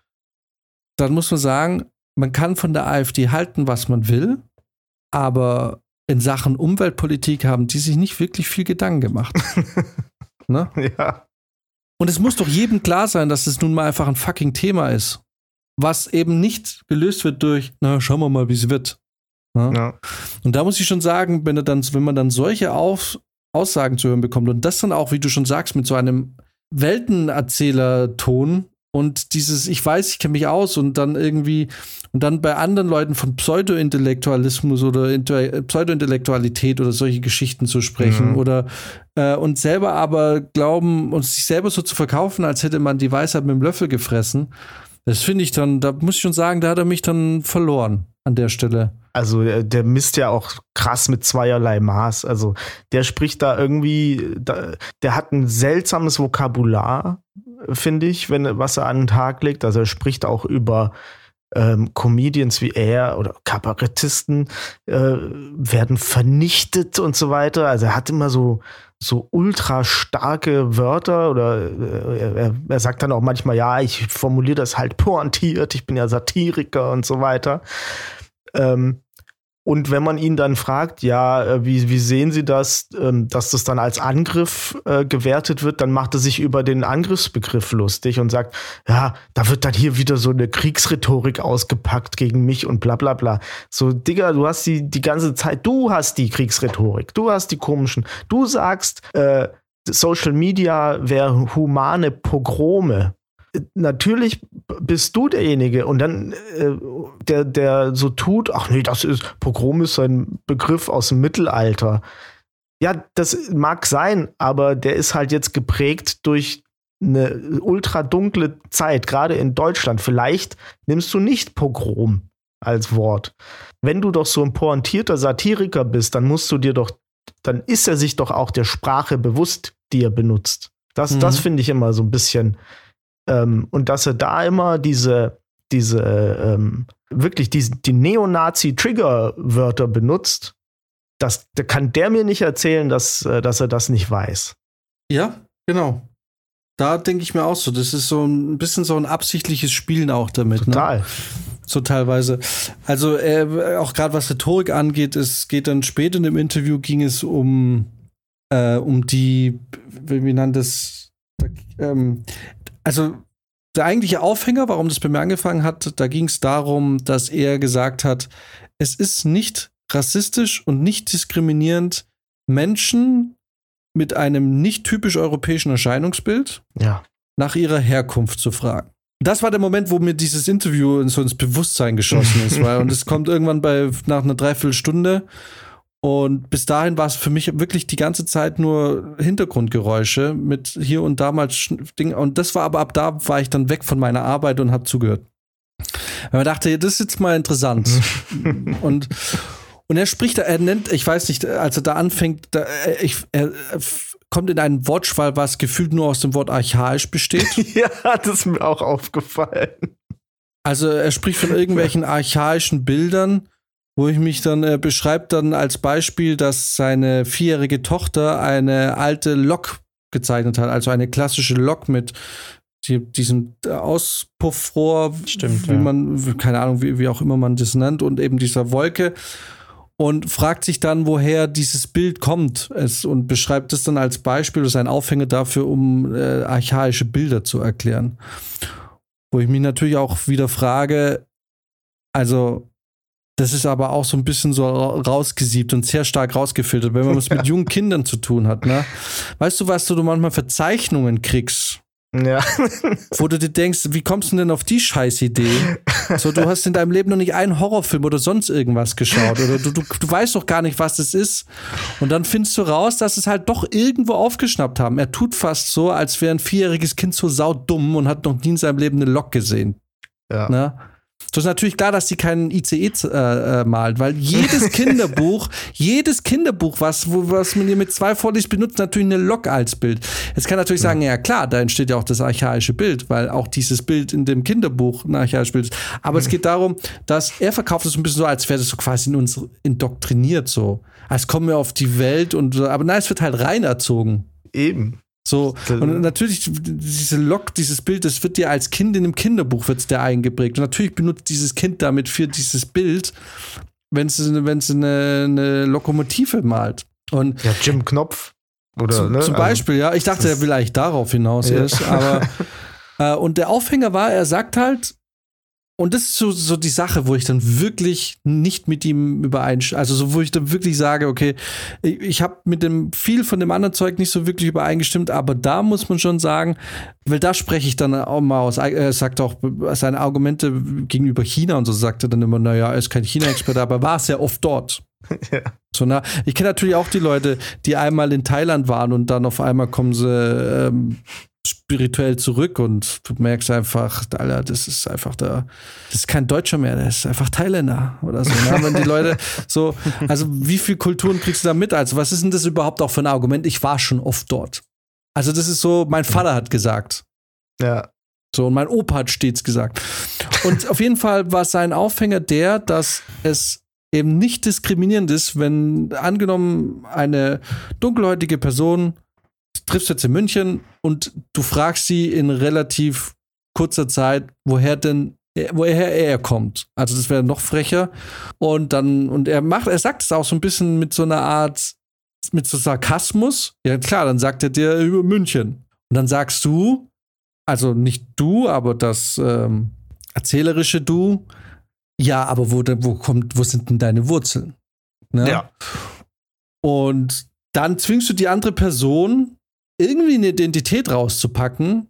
dann muss man sagen, man kann von der AfD halten, was man will, aber in Sachen Umweltpolitik haben die sich nicht wirklich viel Gedanken gemacht. ne? Ja. Und es muss doch jedem klar sein, dass es nun mal einfach ein fucking Thema ist. Was eben nicht gelöst wird durch, na, schauen wir mal, wie es wird. Ne? ja. Und da muss ich schon sagen, wenn, dann, wenn man dann solche Auf, Aussagen zu hören bekommt und das dann auch, wie du schon sagst, mit so einem Weltenerzählerton und dieses, ich weiß, ich kenne mich aus und dann irgendwie, und dann bei anderen Leuten von Pseudo-Intellektualismus oder Pseudo-Intellektualität oder solche Geschichten zu sprechen Mhm. oder äh, und selber aber glauben und sich selber so zu verkaufen, als hätte man die Weisheit mit dem Löffel gefressen. Das finde ich dann, da muss ich schon sagen, da hat er mich dann verloren an der Stelle. Also äh, der misst ja auch krass mit zweierlei Maß. Also der spricht da irgendwie, der hat ein seltsames Vokabular, finde ich, wenn was er an den Tag legt. Also er spricht auch über ähm, Comedians wie er oder Kabarettisten äh, werden vernichtet und so weiter. Also er hat immer so so ultra starke Wörter oder äh, er, er sagt dann auch manchmal, ja, ich formuliere das halt pointiert, ich bin ja Satiriker und so weiter. Ähm, und wenn man ihn dann fragt, ja, äh, wie, wie sehen Sie das, ähm, dass das dann als Angriff äh, gewertet wird, dann macht er sich über den Angriffsbegriff lustig und sagt, ja, da wird dann hier wieder so eine Kriegsrhetorik ausgepackt gegen mich und bla bla bla. So, Digga, du hast die die ganze Zeit, du hast die Kriegsrhetorik, du hast die komischen, du sagst, äh, Social Media wäre humane Pogrome natürlich bist du derjenige und dann äh, der der so tut, ach nee, das ist Pogrom ist ein Begriff aus dem Mittelalter. Ja, das mag sein, aber der ist halt jetzt geprägt durch eine ultra dunkle Zeit, gerade in Deutschland. Vielleicht nimmst du nicht Pogrom als Wort. Wenn du doch so ein pointierter Satiriker bist, dann musst du dir doch, dann ist er sich doch auch der Sprache bewusst, die er benutzt. Das, Mhm. das finde ich immer so ein bisschen ähm, und dass er da immer diese, diese ähm, wirklich diese, die Neonazi-Trigger-Wörter benutzt, das, da kann der mir nicht erzählen, dass, äh, dass er das nicht weiß. Ja, genau. Da denke ich mir auch so, das ist so ein bisschen so ein absichtliches Spielen auch damit. Ne? Total. So teilweise. Also äh, auch gerade was Rhetorik angeht, es geht dann später in dem Interview ging es um äh, um die, wie, wie nannt es, ähm, also der eigentliche Aufhänger, warum das bei mir angefangen hat, da ging es darum, dass er gesagt hat, es ist nicht rassistisch und nicht diskriminierend, Menschen mit einem nicht typisch europäischen Erscheinungsbild Ja. nach ihrer Herkunft zu fragen. Das war der Moment, wo mir dieses Interview so ins Bewusstsein geschossen ist, weil und es kommt irgendwann bei nach einer Dreiviertelstunde und bis dahin war es für mich wirklich die ganze Zeit nur Hintergrundgeräusche mit hier und da mal Sch- Ding und das war aber ab da war ich dann weg von meiner Arbeit und habe zugehört. Weil man dachte, das ist jetzt mal interessant und und er spricht, da- er nennt, ich weiß nicht, als er da anfängt, da, äh, ich, er, er kommt in einen Wortschwall, was gefühlt nur aus dem Wort archaisch besteht. ja, das ist mir auch aufgefallen. Also er spricht von irgendwelchen archaischen Bildern, wo ich mich dann äh, beschreibt dann als Beispiel, dass seine vierjährige Tochter eine alte Lok gezeichnet hat, also eine klassische Lok mit die, diesem Auspuffrohr, Stimmt, wie ja. man, keine Ahnung, wie, wie auch immer man das nennt, und eben dieser Wolke und fragt sich dann, woher dieses Bild kommt es, und beschreibt es dann als Beispiel oder sein Aufhänger dafür, um äh, archaische Bilder zu erklären. Wo ich mich natürlich auch wieder frage, also das ist aber auch so ein bisschen so ra- rausgesiebt und sehr stark rausgefiltert, wenn man es mit jungen Kindern zu tun hat. Ne? Weißt du, was du manchmal für Zeichnungen kriegst, Ja. wo du dir denkst, wie kommst du denn auf die Scheißidee? So, du hast in deinem Leben noch nicht einen Horrorfilm oder sonst irgendwas geschaut oder du, du, du weißt doch gar nicht, was das ist. Und dann findest du raus, dass es halt doch irgendwo aufgeschnappt haben. Er tut fast so, als wäre ein vierjähriges Kind so saudumm und hat noch nie in seinem Leben eine Lok gesehen. ja. Ne? So ist natürlich klar, dass die keinen ICE äh, äh, malt, weil jedes Kinderbuch, jedes Kinderbuch, was, wo, was man hier mit zwei vorliest, benutzt natürlich eine Lok als Bild. Jetzt kann natürlich sagen, ja klar, da entsteht ja auch das archaische Bild, weil auch dieses Bild in dem Kinderbuch ein archaisches Bild ist. Aber es geht darum, dass er verkauft es ein bisschen so, als wäre das so quasi in uns indoktriniert so. Als kommen wir auf die Welt und aber nein, es wird halt rein erzogen. Eben. So, und natürlich, diese Lok, dieses Bild, das wird dir als Kind in einem Kinderbuch wird's dir eingeprägt. Und natürlich benutzt dieses Kind damit für dieses Bild, wenn sie, wenn sie eine, eine Lokomotive malt. Und ja, Jim Knopf. Oder, zum, ne? zum Beispiel, ja. Ich dachte, er will eigentlich darauf hinaus Ja. erst, aber äh, und der Aufhänger war, er sagt halt, und das ist so, so die Sache, wo ich dann wirklich nicht mit ihm übereinstimme. Also so, wo ich dann wirklich sage, okay, ich, ich habe mit dem viel von dem anderen Zeug nicht so wirklich übereingestimmt, aber da muss man schon sagen, weil da spreche ich dann auch mal aus. Er sagt auch seine Argumente gegenüber China und so sagt er dann immer, naja, er ist kein China-Experte, aber war sehr oft dort. Ja. So, na, ich kenne natürlich auch die Leute, die einmal in Thailand waren und dann auf einmal kommen sie ähm, spirituell zurück und du merkst einfach, Alter, das ist einfach da, das ist kein Deutscher mehr, das ist einfach Thailänder oder so. Ne? Wenn die Leute so, also wie viel Kulturen kriegst du da mit? Also was ist denn das überhaupt auch für ein Argument? Ich war schon oft dort. Also das ist so, mein Vater hat gesagt. Ja. So, und mein Opa hat stets gesagt. Und auf jeden Fall war sein Aufhänger der, dass es eben nicht diskriminierend ist, wenn angenommen eine dunkelhäutige Person triffst jetzt in München und du fragst sie in relativ kurzer Zeit, woher denn woher er kommt. Also das wäre noch frecher. Und dann, und er macht, er sagt es auch so ein bisschen mit so einer Art, mit so Sarkasmus. Ja, klar, dann sagt er dir über München. Und dann sagst du, also nicht du, aber das ähm, erzählerische Du, ja, aber wo, wo kommt, wo sind denn deine Wurzeln? Ne? Ja. Und dann zwingst du die andere Person, irgendwie eine Identität rauszupacken,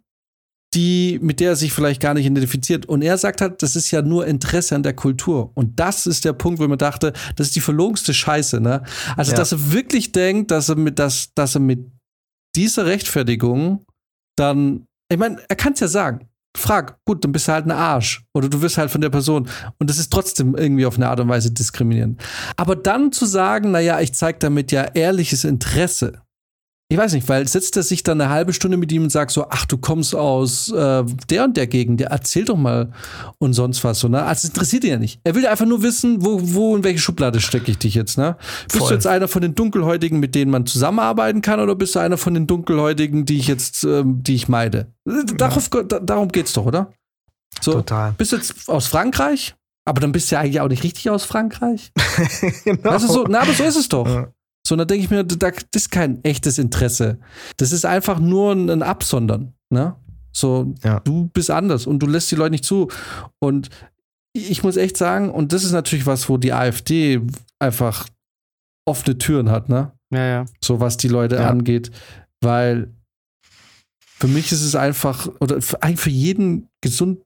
die, mit der er sich vielleicht gar nicht identifiziert. Und er sagt halt, das ist ja nur Interesse an der Kultur. Und das ist der Punkt, wo man dachte, das ist die verlogenste Scheiße, ne? Also, Ja. dass er wirklich denkt, dass er mit, dass, dass er mit dieser Rechtfertigung dann, ich meine, er kann es ja sagen. Frag, gut, dann bist du halt ein Arsch. Oder du wirst halt von der Person. Und das ist trotzdem irgendwie auf eine Art und Weise diskriminierend. Aber dann zu sagen, naja, ich zeige damit ja ehrliches Interesse. Ich weiß nicht, weil setzt er sich dann eine halbe Stunde mit ihm und sagt so, ach, du kommst aus äh, der und der Gegend, der erzähl doch mal und sonst was so, ne? Also es interessiert ihn ja nicht. Er will einfach nur wissen, wo, wo in welche Schublade stecke ich dich jetzt, ne? Bist Voll. du jetzt einer von den Dunkelhäutigen, mit denen man zusammenarbeiten kann, oder bist du einer von den Dunkelhäutigen, die ich jetzt, ähm, die ich meide? Darauf, da, darum geht's doch, oder? So, Total. bist du jetzt aus Frankreich? Aber dann bist du ja eigentlich auch nicht richtig aus Frankreich. genau. Also so, na, aber so ist es doch. Ja. So, da denke ich mir, da, das ist kein echtes Interesse. Das ist einfach nur ein, ein Absondern. Ne? So, Ja. du bist anders und du lässt die Leute nicht zu. Und ich muss echt sagen, und das ist natürlich was, wo die AfD einfach offene Türen hat, ne? Ja, ja. So was die Leute Ja. angeht. Weil für mich ist es einfach, oder für, eigentlich für jeden gesund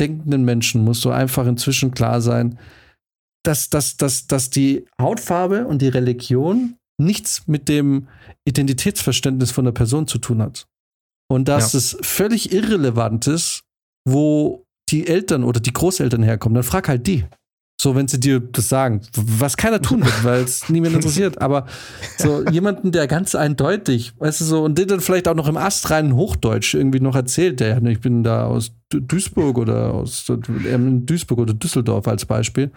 denkenden Menschen muss so einfach inzwischen klar sein, dass, dass, dass, dass die Hautfarbe und die Religion nichts mit dem Identitätsverständnis von der Person zu tun hat. Und dass Ja. es völlig irrelevant ist, wo die Eltern oder die Großeltern herkommen. Dann frag halt die. So, wenn sie dir das sagen, was keiner tun wird, weil es niemand interessiert. Aber so jemanden, der ganz eindeutig, weißt du so, und den dann vielleicht auch noch im astreinen Hochdeutsch irgendwie noch erzählt, der, ich bin da aus Du- Duisburg oder aus ähm, Duisburg oder Düsseldorf als Beispiel.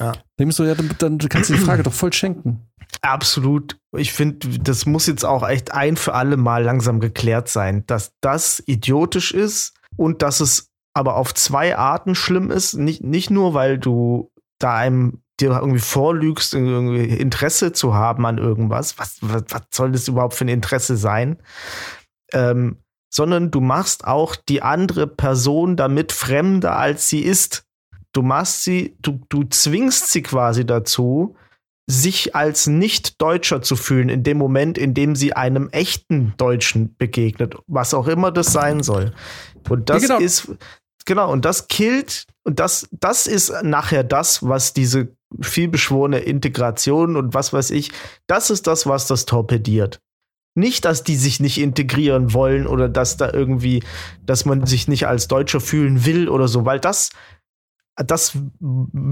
Ja. Dem ist so, ja, dann, dann kannst du die Frage doch voll schenken. Absolut. Ich finde, das muss jetzt auch echt ein für alle Mal langsam geklärt sein, dass das idiotisch ist und dass es aber auf zwei Arten schlimm ist. Nicht, nicht nur, weil du da einem dir irgendwie vorlügst, irgendwie Interesse zu haben an irgendwas. Was, was, was soll das überhaupt für ein Interesse sein? Ähm, sondern du machst auch die andere Person damit fremder, als sie ist. Du machst sie, du, du zwingst sie quasi dazu, sich als Nicht-Deutscher zu fühlen, in dem Moment, in dem sie einem echten Deutschen begegnet, was auch immer das sein soll. Und das Ja, genau. ist, genau, und das killt, und das, das ist nachher das, was diese vielbeschworene Integration und was weiß ich, das ist das, was das torpediert. Nicht, dass die sich nicht integrieren wollen oder dass da irgendwie, dass man sich nicht als Deutscher fühlen will oder so, weil das, das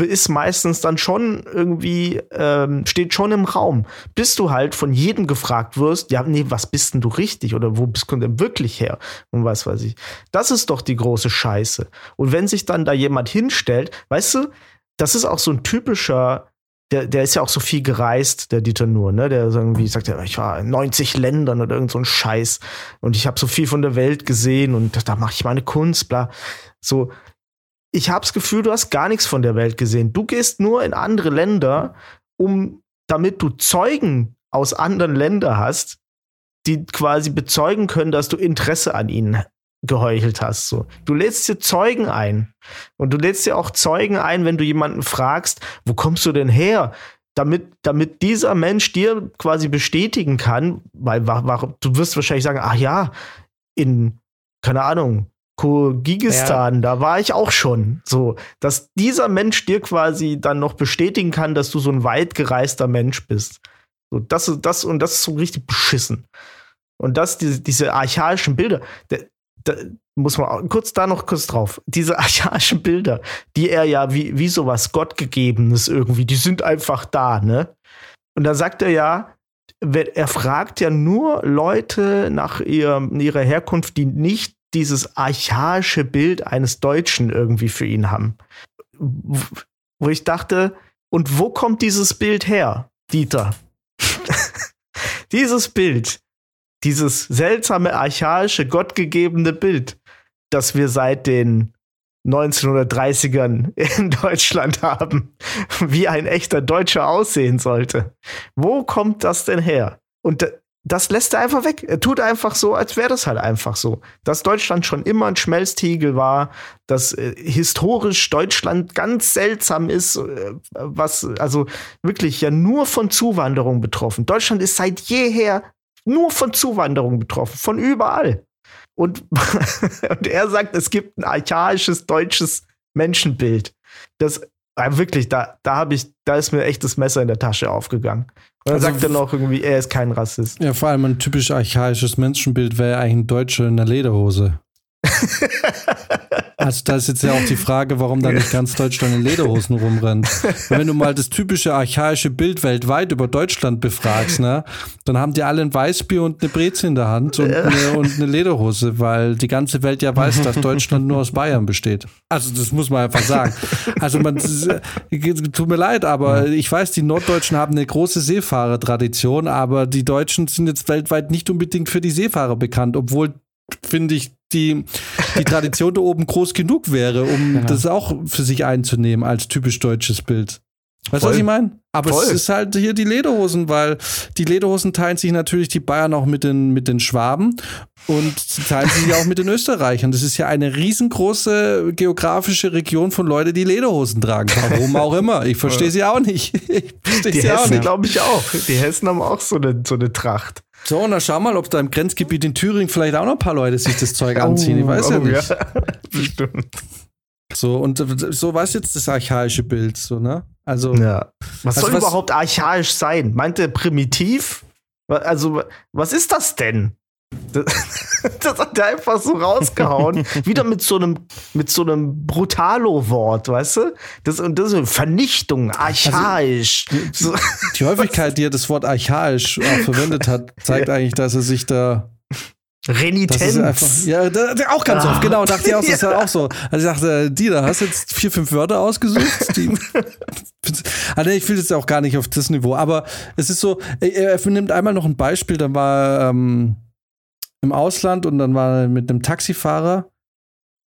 ist meistens dann schon irgendwie, ähm, steht schon im Raum. Bis du halt von jedem gefragt wirst, ja, nee, was bist denn du richtig oder wo bist du denn wirklich her? Und was weiß ich. Das ist doch die große Scheiße. Und wenn sich dann da jemand hinstellt, weißt du, das ist auch so ein typischer, der, der ist ja auch so viel gereist, der Dieter Nuhr, ne? Der irgendwie sagt, ja, ich war in 90 Ländern oder irgend so ein Scheiß und ich habe so viel von der Welt gesehen und da mache ich meine Kunst, bla. So, ich habe das Gefühl, du hast gar nichts von der Welt gesehen. Du gehst nur in andere Länder, um damit du Zeugen aus anderen Ländern hast, die quasi bezeugen können, dass du Interesse an ihnen geheuchelt hast. So. Du lädst dir Zeugen ein. Und du lädst dir auch Zeugen ein, wenn du jemanden fragst, wo kommst du denn her? Damit, damit dieser Mensch dir quasi bestätigen kann, weil war, du wirst wahrscheinlich sagen, ach ja, in, keine Ahnung, Kirgisistan, ja. da war ich auch schon. So, dass dieser Mensch dir quasi dann noch bestätigen kann, dass du so ein weit gereister Mensch bist. So, das ist das und das ist so richtig beschissen. Und das, diese, diese archaischen Bilder, der, da muss man kurz da noch kurz drauf. Diese archaischen Bilder, die er ja wie, wie sowas Gottgegebenes irgendwie, die sind einfach da, ne? Und da sagt er ja, er fragt ja nur Leute nach ihr, ihrer Herkunft, die nicht dieses archaische Bild eines Deutschen irgendwie für ihn haben. Wo ich dachte, und wo kommt dieses Bild her, Dieter? dieses Bild, dieses seltsame, archaische, gottgegebene Bild, das wir seit den 1930ern in Deutschland haben, wie ein echter Deutscher aussehen sollte. Wo kommt das denn her? Und das lässt er einfach weg. Er tut einfach so, als wäre das halt einfach so. Dass Deutschland schon immer ein Schmelztiegel war, dass äh, historisch Deutschland ganz seltsam ist, äh, was also wirklich ja nur von Zuwanderung betroffen. Deutschland ist seit jeher nur von Zuwanderung betroffen, von überall. Und, und er sagt, es gibt ein archaisches deutsches Menschenbild. Das äh, wirklich, da, da habe ich, da ist mir echt das Messer in der Tasche aufgegangen. Und dann also, sagt er noch irgendwie, er ist kein Rassist. Ja, vor allem ein typisch archaisches Menschenbild wäre eigentlich ein Deutscher in der Lederhose. also da ist jetzt ja auch die Frage, warum da nicht ganz Deutschland in Lederhosen rumrennt. Und wenn du mal das typische archaische Bild weltweit über Deutschland befragst, ne, dann haben die alle ein Weißbier und eine Breze in der Hand und eine, und eine Lederhose, weil die ganze Welt ja weiß, dass Deutschland nur aus Bayern besteht. Also das muss man einfach sagen. Also man tut mir leid, aber ich weiß, die Norddeutschen haben eine große Seefahrertradition, aber die Deutschen sind jetzt weltweit nicht unbedingt für die Seefahrer bekannt, obwohl finde ich, die, die Tradition da oben groß genug wäre, um ja. das auch für sich einzunehmen als typisch deutsches Bild. Weißt du, was ich meine? Aber Voll. es ist halt hier die Lederhosen, weil die Lederhosen teilen sich natürlich die Bayern auch mit den, mit den Schwaben und sie teilen sich auch mit den Österreichern. Das ist ja eine riesengroße geografische Region von Leuten, die Lederhosen tragen. Warum auch immer. Ich verstehe sie auch nicht. Ich die sie Hessen, glaube ich, auch. Die Hessen haben auch so eine, so eine Tracht. So, und dann schau mal, ob da im Grenzgebiet in Thüringen vielleicht auch noch ein paar Leute sich das Zeug anziehen. Ich weiß oh, ja nicht. Ja. Bestimmt. So, und so war es jetzt das archaische Bild, so, ne? Also. Ja. Was also soll was, überhaupt archaisch sein? Meint er primitiv? Also, was ist das denn? Das, das, hat er einfach so rausgehauen. Wieder mit so einem, mit so einem Brutalo-Wort, weißt du? Das, und das ist Vernichtung, archaisch. Also, die, die, Häufigkeit, die er das Wort archaisch auch verwendet hat, zeigt ja. eigentlich, dass er sich da. Renitenz. Einfach, ja, da, auch ganz ah. oft, genau, dachte ich auch, das ist halt auch so. Also ich dachte, die, da hast jetzt vier, fünf Wörter ausgesucht. Die, also ich will jetzt auch gar nicht auf das Niveau, aber es ist so, er, er nimmt einmal noch ein Beispiel, da war ähm, im Ausland und dann war er mit einem Taxifahrer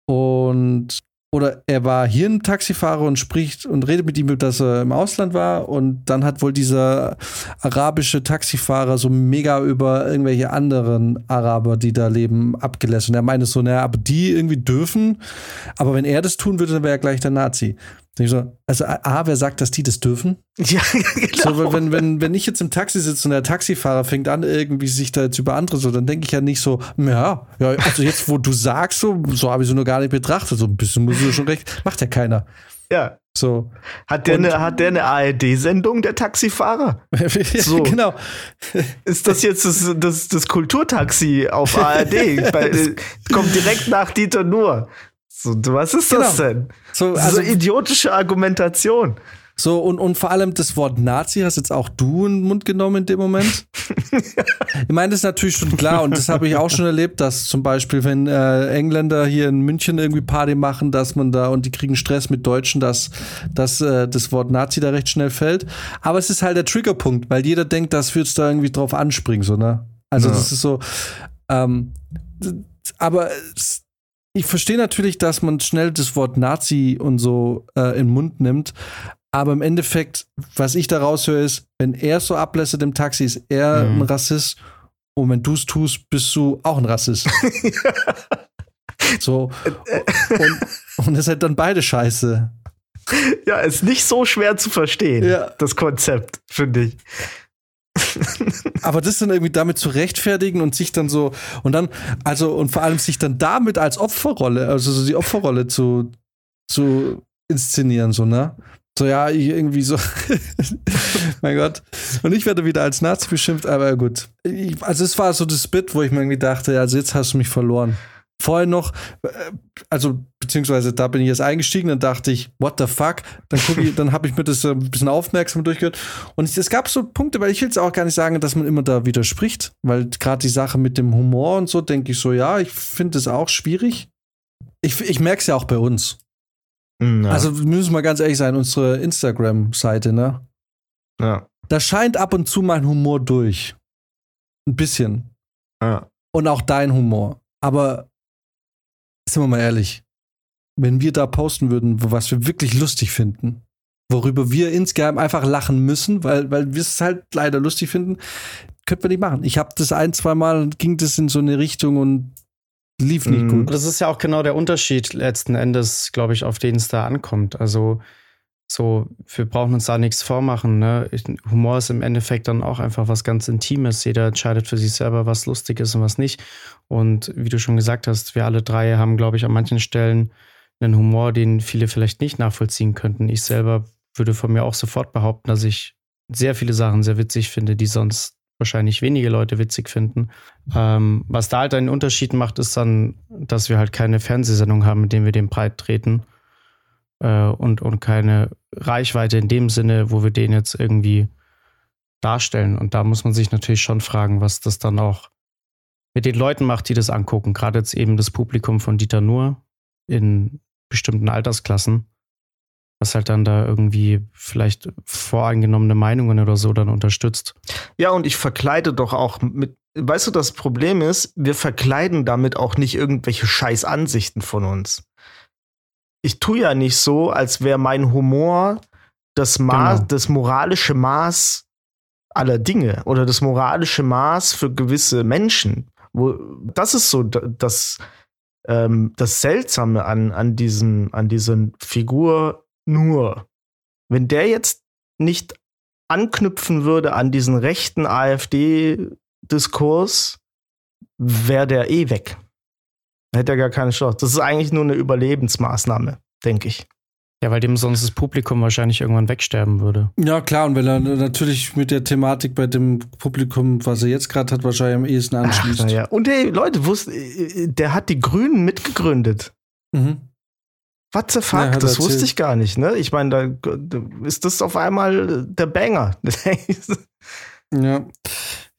und oder er war hier ein Taxifahrer und spricht und redet mit ihm, dass er im Ausland war und dann hat wohl dieser arabische Taxifahrer so mega über irgendwelche anderen Araber, die da leben, abgelassen. Er meinte so, naja, aber die irgendwie dürfen, aber wenn er das tun würde, dann wäre er gleich der Nazi. So, also A, wer sagt, dass die das dürfen? Ja, genau. So, wenn, wenn, wenn ich jetzt im Taxi sitze und der Taxifahrer fängt an, irgendwie sich da jetzt über andere so, dann denke ich ja nicht so, ja, ja, also jetzt, wo du sagst, so, so habe ich so nur gar nicht betrachtet. So ein bisschen muss ich schon recht. Macht ja keiner. Ja. So. Hat der, eine, hat der eine ARD-Sendung, der Taxifahrer? so. Genau. Ist das jetzt das, das, das Kulturtaxi auf ARD? Bei, kommt direkt nach Dieter Nur. So, was ist das genau. denn? So, also, so idiotische Argumentation. So, und, und vor allem das Wort Nazi hast jetzt auch du in den Mund genommen in dem Moment. ich meine, das ist natürlich schon klar und das habe ich auch schon erlebt, dass zum Beispiel, wenn äh, Engländer hier in München irgendwie Party machen, dass man da und die kriegen Stress mit Deutschen, dass, dass äh, das Wort Nazi da recht schnell fällt. Aber es ist halt der Triggerpunkt, weil jeder denkt, dass wir jetzt da irgendwie drauf anspringen, so, ne? Also, ja. das ist so, ähm, aber ich verstehe natürlich, dass man schnell das Wort Nazi und so äh, in den Mund nimmt. Aber im Endeffekt, was ich daraus höre, ist, wenn er so ablässt im Taxi, ist er Mhm. ein Rassist. Und wenn du es tust, bist du auch ein Rassist. so. Und, und das ist halt dann beide scheiße. Ja, ist nicht so schwer zu verstehen, Ja. das Konzept, finde ich. Aber das dann irgendwie damit zu rechtfertigen und sich dann so und dann, also und vor allem sich dann damit als Opferrolle, also so die Opferrolle zu, zu inszenieren, so, ne? So, ja, irgendwie so, mein Gott. Und ich werde wieder als Nazi beschimpft, aber gut. Ich, also es war so das Bit, wo ich mir irgendwie dachte, also jetzt hast du mich verloren. Vorher noch, äh, also beziehungsweise da bin ich jetzt eingestiegen, dann dachte ich, what the fuck? Dann ich, dann habe ich mir das ein bisschen aufmerksam durchgehört. Und es, es gab so Punkte, weil ich will jetzt auch gar nicht sagen, dass man immer da widerspricht, weil gerade die Sache mit dem Humor und so, denke ich so, ja, ich finde es auch schwierig. Ich, ich merke es ja auch bei uns. Ja. Also wir müssen mal ganz ehrlich sein, unsere Instagram-Seite, ne? ja. Da scheint ab und zu mein Humor durch. Ein bisschen. Ja. Und auch dein Humor. Aber sind wir mal ehrlich, wenn wir da posten würden, was wir wirklich lustig finden, worüber wir insgeheim einfach lachen müssen, weil, weil wir es halt leider lustig finden, könnten wir nicht machen. Ich habe das ein, zwei Mal, ging das in so eine Richtung und lief nicht Mhm. gut. Das ist ja auch genau der Unterschied letzten Endes, glaube ich, auf den es da ankommt. Also so, wir brauchen uns da nichts vormachen. Ne? Humor ist im Endeffekt dann auch einfach was ganz Intimes. Jeder entscheidet für sich selber, was lustig ist und was nicht. Und wie du schon gesagt hast, wir alle drei haben, glaube ich, an manchen Stellen einen Humor, den viele vielleicht nicht nachvollziehen könnten. Ich selber würde von mir auch sofort behaupten, dass ich sehr viele Sachen sehr witzig finde, die sonst wahrscheinlich wenige Leute witzig finden. Ähm, was da halt einen Unterschied macht, ist dann, dass wir halt keine Fernsehsendung haben, mit denen wir den breit treten. Äh, und, und keine Reichweite in dem Sinne, wo wir den jetzt irgendwie darstellen. Und da muss man sich natürlich schon fragen, was das dann auch mit den Leuten macht, die das angucken. Gerade jetzt eben das Publikum von Dieter Nuhr in bestimmten Altersklassen, was halt dann da irgendwie vielleicht voreingenommene Meinungen oder so dann unterstützt. Ja, und ich verkleide doch auch mit. Weißt du, das Problem ist, wir verkleiden damit auch nicht irgendwelche scheiß Ansichten von uns. Ich tue ja nicht so, als wäre mein Humor das Maß, Genau. das moralische Maß aller Dinge oder das moralische Maß für gewisse Menschen. Wo, das ist so da- das, ähm, das Seltsame an, an, diesem, an diesen Figur nur. Wenn der jetzt nicht anknüpfen würde an diesen rechten AfD-Diskurs, wäre der eh weg. Hätte er gar keine Chance. Das ist eigentlich nur eine Überlebensmaßnahme, denke ich. Ja, weil dem sonst das Publikum wahrscheinlich irgendwann wegsterben würde. Ja, klar, und wenn er natürlich mit der Thematik bei dem Publikum, was er jetzt gerade hat, wahrscheinlich am ehesten anschließt. Ach, na ja. Und hey, Leute, wusst, äh, der hat die Grünen mitgegründet. Mhm. What the fuck? Ja, das wusste erzählt. ich gar nicht, ne? Ich meine, da ist das auf einmal der Banger. Ja.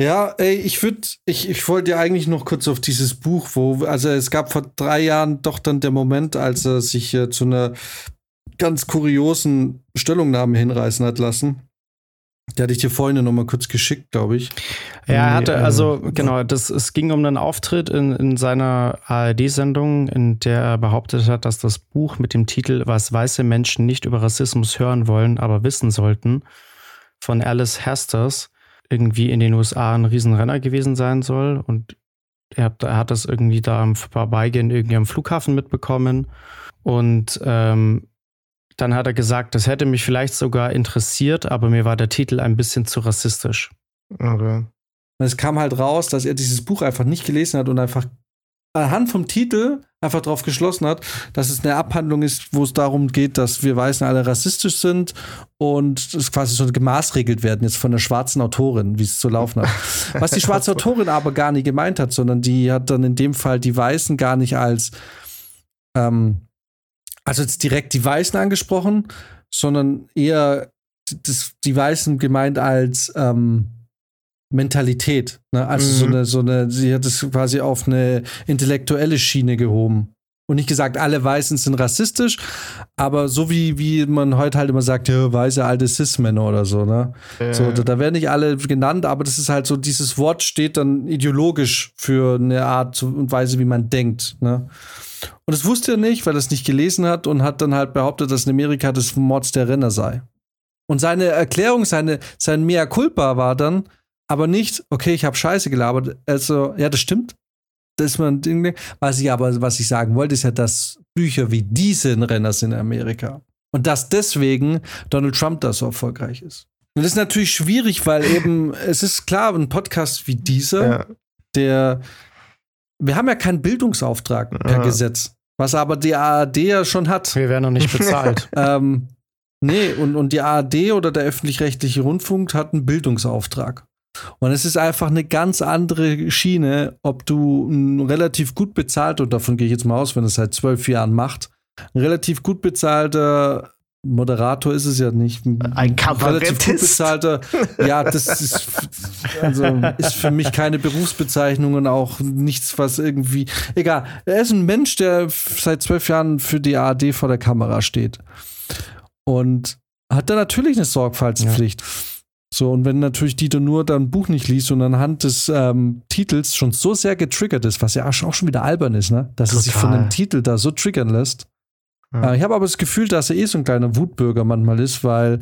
Ja, ey, ich würde, ich, ich wollte ja eigentlich noch kurz auf dieses Buch, wo, also es gab vor drei Jahren doch dann der Moment, als er sich äh, zu einer ganz kuriosen Stellungnahme hinreißen hat lassen. Der hatte ich dir vorhin noch mal kurz geschickt, glaube ich. Ja, er Nee, hatte, ähm, also genau, das, es ging um einen Auftritt in, in seiner ARD-Sendung, in der er behauptet hat, dass das Buch mit dem Titel Was weiße Menschen nicht über Rassismus hören wollen, aber wissen sollten, von Alice Hasters irgendwie in den USA ein Riesenrenner gewesen sein soll. Und er hat, er hat das irgendwie da am Vorbeigehen irgendwie am Flughafen mitbekommen. Und ähm, dann hat er gesagt, das hätte mich vielleicht sogar interessiert, aber mir war der Titel ein bisschen zu rassistisch. okay. Und es kam halt raus, dass er dieses Buch einfach nicht gelesen hat und einfach anhand vom Titel einfach darauf geschlossen hat, dass es eine Abhandlung ist, wo es darum geht, dass wir Weißen alle rassistisch sind und es quasi so gemaßregelt werden jetzt von der schwarzen Autorin, wie es zu laufen hat. Was die schwarze Autorin aber gar nicht gemeint hat, sondern die hat dann in dem Fall die Weißen gar nicht als ähm, also jetzt direkt die Weißen angesprochen, sondern eher das, die Weißen gemeint als ähm, Mentalität. Ne? Also so Mhm. eine, so eine, sie hat es quasi auf eine intellektuelle Schiene gehoben. Und nicht gesagt, alle Weißen sind rassistisch, Aber so wie, wie man heute halt immer sagt, ja, weiße alte Cis-Männer oder so, ne? Äh, So, da, da werden nicht alle genannt, aber das ist halt so, dieses Wort steht dann ideologisch für eine Art und Weise, wie man denkt, ne? Und das wusste er nicht, weil er es nicht gelesen hat und hat dann halt behauptet, dass in Amerika das Mords der Renner sei. Und seine Erklärung, seine, sein Mea culpa war dann, aber nicht, okay, ich habe Scheiße gelabert. Also, ja, das stimmt. Das ist man Ding. Was ich aber, was ich sagen wollte, ist ja, dass Bücher wie diese ein Renner sind in Amerika. Und dass deswegen Donald Trump da so erfolgreich ist. Und das ist natürlich schwierig, weil eben, es ist klar, ein Podcast wie dieser, ja. der, wir haben ja keinen Bildungsauftrag per Ja. Gesetz, was aber die ARD ja schon hat. Wir werden noch nicht bezahlt. ähm, nee, und, und die ARD oder der öffentlich-rechtliche Rundfunk hat einen Bildungsauftrag. Und es ist einfach eine ganz andere Schiene, ob du ein relativ gut bezahlt, und davon gehe ich jetzt mal aus, wenn es seit zwölf Jahren macht, ein relativ gut bezahlter Moderator ist es ja nicht. Ein relativ gut bezahlter. Ja, das ist, also, ist für mich keine Berufsbezeichnung und auch nichts, was irgendwie. Egal. Er ist ein Mensch, der seit zwölf Jahren für die ARD vor der Kamera steht. Und hat da natürlich eine Sorgfaltspflicht. So, und wenn natürlich Dieter nur dann ein Buch nicht liest und anhand des ähm, Titels schon so sehr getriggert ist, was ja auch schon wieder albern ist, ne? Dass er sich von Total. dem Titel da so triggern lässt. Ja. Äh, ich habe aber das Gefühl, dass er eh so ein kleiner Wutbürger manchmal ist, weil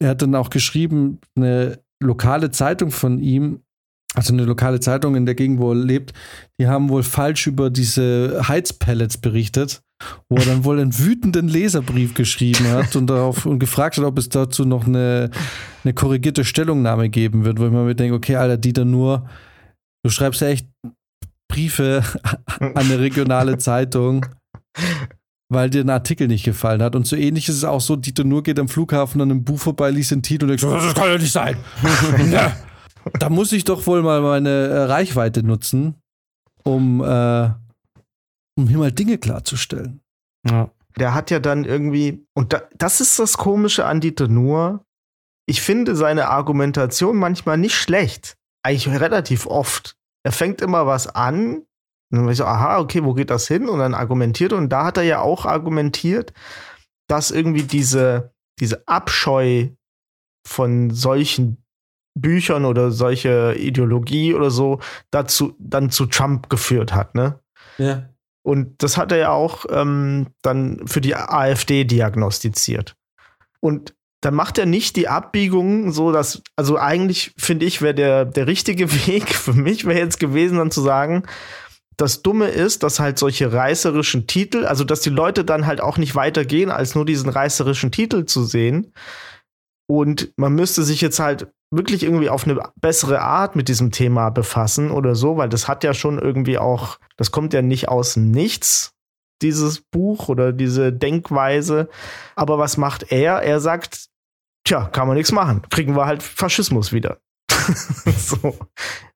er hat dann auch geschrieben, eine lokale Zeitung von ihm, also eine lokale Zeitung in der Gegend, wo er lebt, die haben wohl falsch über diese Heizpellets berichtet, wo er dann wohl einen wütenden Leserbrief geschrieben hat und darauf und gefragt hat, ob es dazu noch eine, eine korrigierte Stellungnahme geben wird, wo ich mir denke, okay, Alter, Dieter nur, du schreibst ja echt Briefe an eine regionale Zeitung, weil dir ein Artikel nicht gefallen hat. Und so ähnlich ist es auch so, Dieter Nur geht am Flughafen an einem Buch vorbei, liest den Titel und denkt, so, das kann ja nicht sein. ja. Da muss ich doch wohl mal meine äh, Reichweite nutzen, um, äh, um hier mal Dinge klarzustellen. Ja. Der hat ja dann irgendwie, und da, das ist das Komische an Dieter Nuhr. Ich finde seine Argumentation manchmal nicht schlecht. Eigentlich relativ oft. Er fängt immer was an. Und dann bin ich so, aha, okay, wo geht das hin? Und dann argumentiert. Und da hat er ja auch argumentiert, dass irgendwie diese, diese Abscheu von solchen Büchern oder solche Ideologie oder so dazu dann zu Trump geführt hat, ne? Ja. Und das hat er ja auch ähm, dann für die AfD diagnostiziert. Und dann macht er nicht die Abbiegung so, dass, also eigentlich finde ich, wäre der, der richtige Weg für mich wäre jetzt gewesen, dann zu sagen, das Dumme ist, dass halt solche reißerischen Titel, also dass die Leute dann halt auch nicht weitergehen, als nur diesen reißerischen Titel zu sehen. Und man müsste sich jetzt halt wirklich irgendwie auf eine bessere Art mit diesem Thema befassen oder so, weil das hat ja schon irgendwie auch, das kommt ja nicht aus Nichts, dieses Buch oder diese Denkweise. Aber was macht er? Er sagt, tja, kann man nichts machen. Kriegen wir halt Faschismus wieder. so.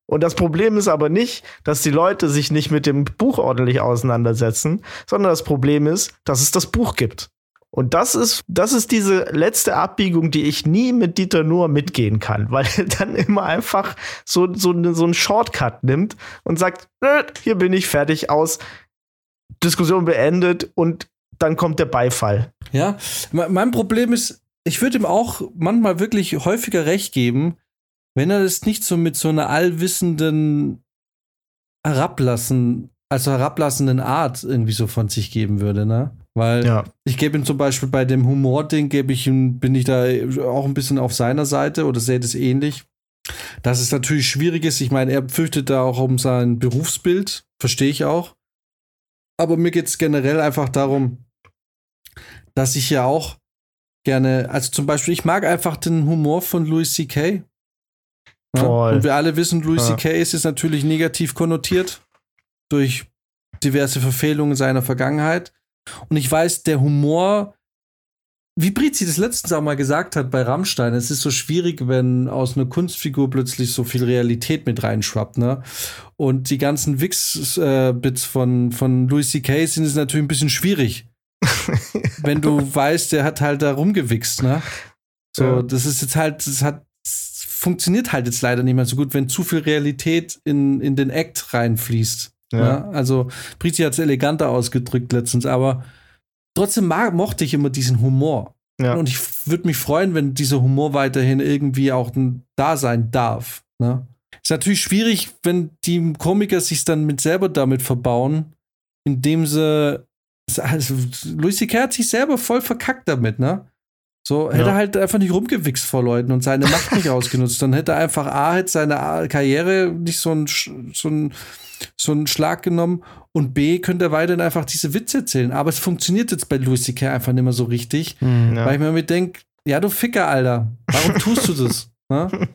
Und das Problem ist aber nicht, dass die Leute sich nicht mit dem Buch ordentlich auseinandersetzen, sondern das Problem ist, dass es das Buch gibt. Und das ist, das ist diese letzte Abbiegung, die ich nie mit Dieter Nuhr mitgehen kann, weil er dann immer einfach so, so, so einen Shortcut nimmt und sagt, "Nö, hier bin ich fertig aus, Diskussion beendet und dann kommt der Beifall. Ja, Me- mein Problem ist, ich würde ihm auch manchmal wirklich häufiger recht geben, wenn er das nicht so mit so einer allwissenden herablassen, also herablassenden Art irgendwie so von sich geben würde, ne? Weil Ja. ich gebe ihm zum Beispiel bei dem Humor-Ding, gebe ich ihm, bin ich da auch ein bisschen auf seiner Seite oder sehe das ähnlich. Dass es natürlich schwierig ist. Ich meine, er fürchtet da auch um sein Berufsbild, verstehe ich auch. Aber mir geht es generell einfach darum, dass ich ja auch gerne, also zum Beispiel, ich mag einfach den Humor von Louis C.K. Ja? Und wir alle wissen, Louis Ja. C.K. ist jetzt natürlich negativ konnotiert durch diverse Verfehlungen seiner Vergangenheit. Und ich weiß, der Humor, wie Brizi das letztens auch mal gesagt hat bei Rammstein, es ist so schwierig, wenn aus einer Kunstfigur plötzlich so viel Realität mit reinschwappt, ne? Und die ganzen Wix-Bits von, von Louis C.K. sind es natürlich ein bisschen schwierig. wenn du weißt, der hat halt da rumgewichst, ne? So, Ja. das ist jetzt halt, das hat, das funktioniert halt jetzt leider nicht mehr so gut, wenn zu viel Realität in, in den Act reinfließt. Ja. Ja. Also, Brizi hat es eleganter ausgedrückt letztens, aber trotzdem mag, mochte ich immer diesen Humor. Ja. Und ich würde mich freuen, wenn dieser Humor weiterhin irgendwie auch da sein darf. Ne? Ist natürlich schwierig, wenn die Komiker sich dann mit selber damit verbauen, indem sie. Also, Louis C.K. hat sich selber voll verkackt damit, ne? So, hätte er halt einfach nicht rumgewichst vor Leuten und seine Macht nicht ausgenutzt. Dann hätte er einfach A, hätte seine Karriere nicht so einen so so einen Schlag genommen und B, könnte er weiterhin einfach diese Witze erzählen. Aber es funktioniert jetzt bei Louis C.K. einfach nicht mehr so richtig, mhm, ja. weil ich mir mit denke, ja, du Ficker, Alter, warum tust du das? ne?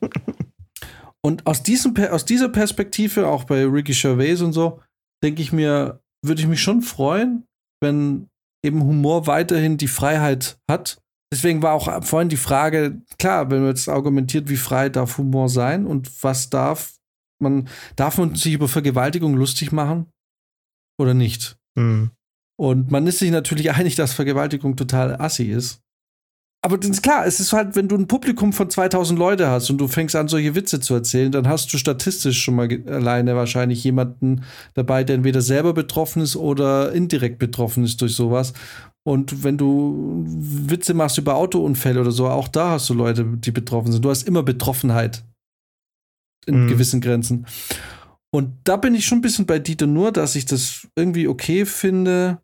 Und aus, diesem, aus dieser Perspektive, auch bei Ricky Gervais und so, denke ich mir, würde ich mich schon freuen, wenn eben Humor weiterhin die Freiheit hat, Deswegen war auch vorhin die Frage, klar, wenn man jetzt argumentiert, wie frei darf Humor sein und was darf man, darf man sich über Vergewaltigung lustig machen oder nicht? Mhm. Und man ist sich natürlich einig, dass Vergewaltigung total assi ist. Aber das ist klar, es ist halt, wenn du ein Publikum von 2000 Leute hast und du fängst an, solche Witze zu erzählen, dann hast du statistisch schon mal alleine wahrscheinlich jemanden dabei, der entweder selber betroffen ist oder indirekt betroffen ist durch sowas. Und wenn du Witze machst über Autounfälle oder so, auch da hast du Leute, die betroffen sind. Du hast immer Betroffenheit in mhm. gewissen Grenzen. Und da bin ich schon ein bisschen bei Dieter nur, dass ich das irgendwie okay finde,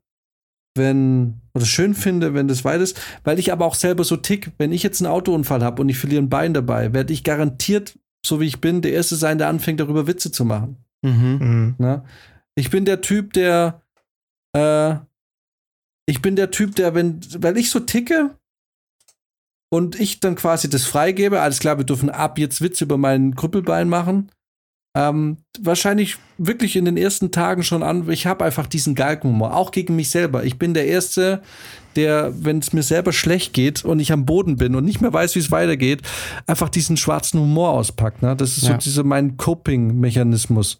wenn, oder schön finde, wenn das weit ist, weil ich aber auch selber so tick, wenn ich jetzt einen Autounfall habe und ich verliere ein Bein dabei, werde ich garantiert, so wie ich bin, der Erste sein, der anfängt, darüber Witze zu machen. Mhm. Mhm. Ich bin der Typ, der äh, ich bin der Typ, der, wenn, weil ich so ticke und ich dann quasi das freigebe, alles klar, wir dürfen ab jetzt Witz über mein Krüppelbein machen. Ähm, wahrscheinlich wirklich in den ersten Tagen schon an, ich habe einfach diesen Galgenhumor, auch gegen mich selber. Ich bin der Erste, der, wenn es mir selber schlecht geht und ich am Boden bin und nicht mehr weiß, wie es weitergeht, einfach diesen schwarzen Humor auspackt. Ne? Das ist ja. so diese, mein Coping-Mechanismus.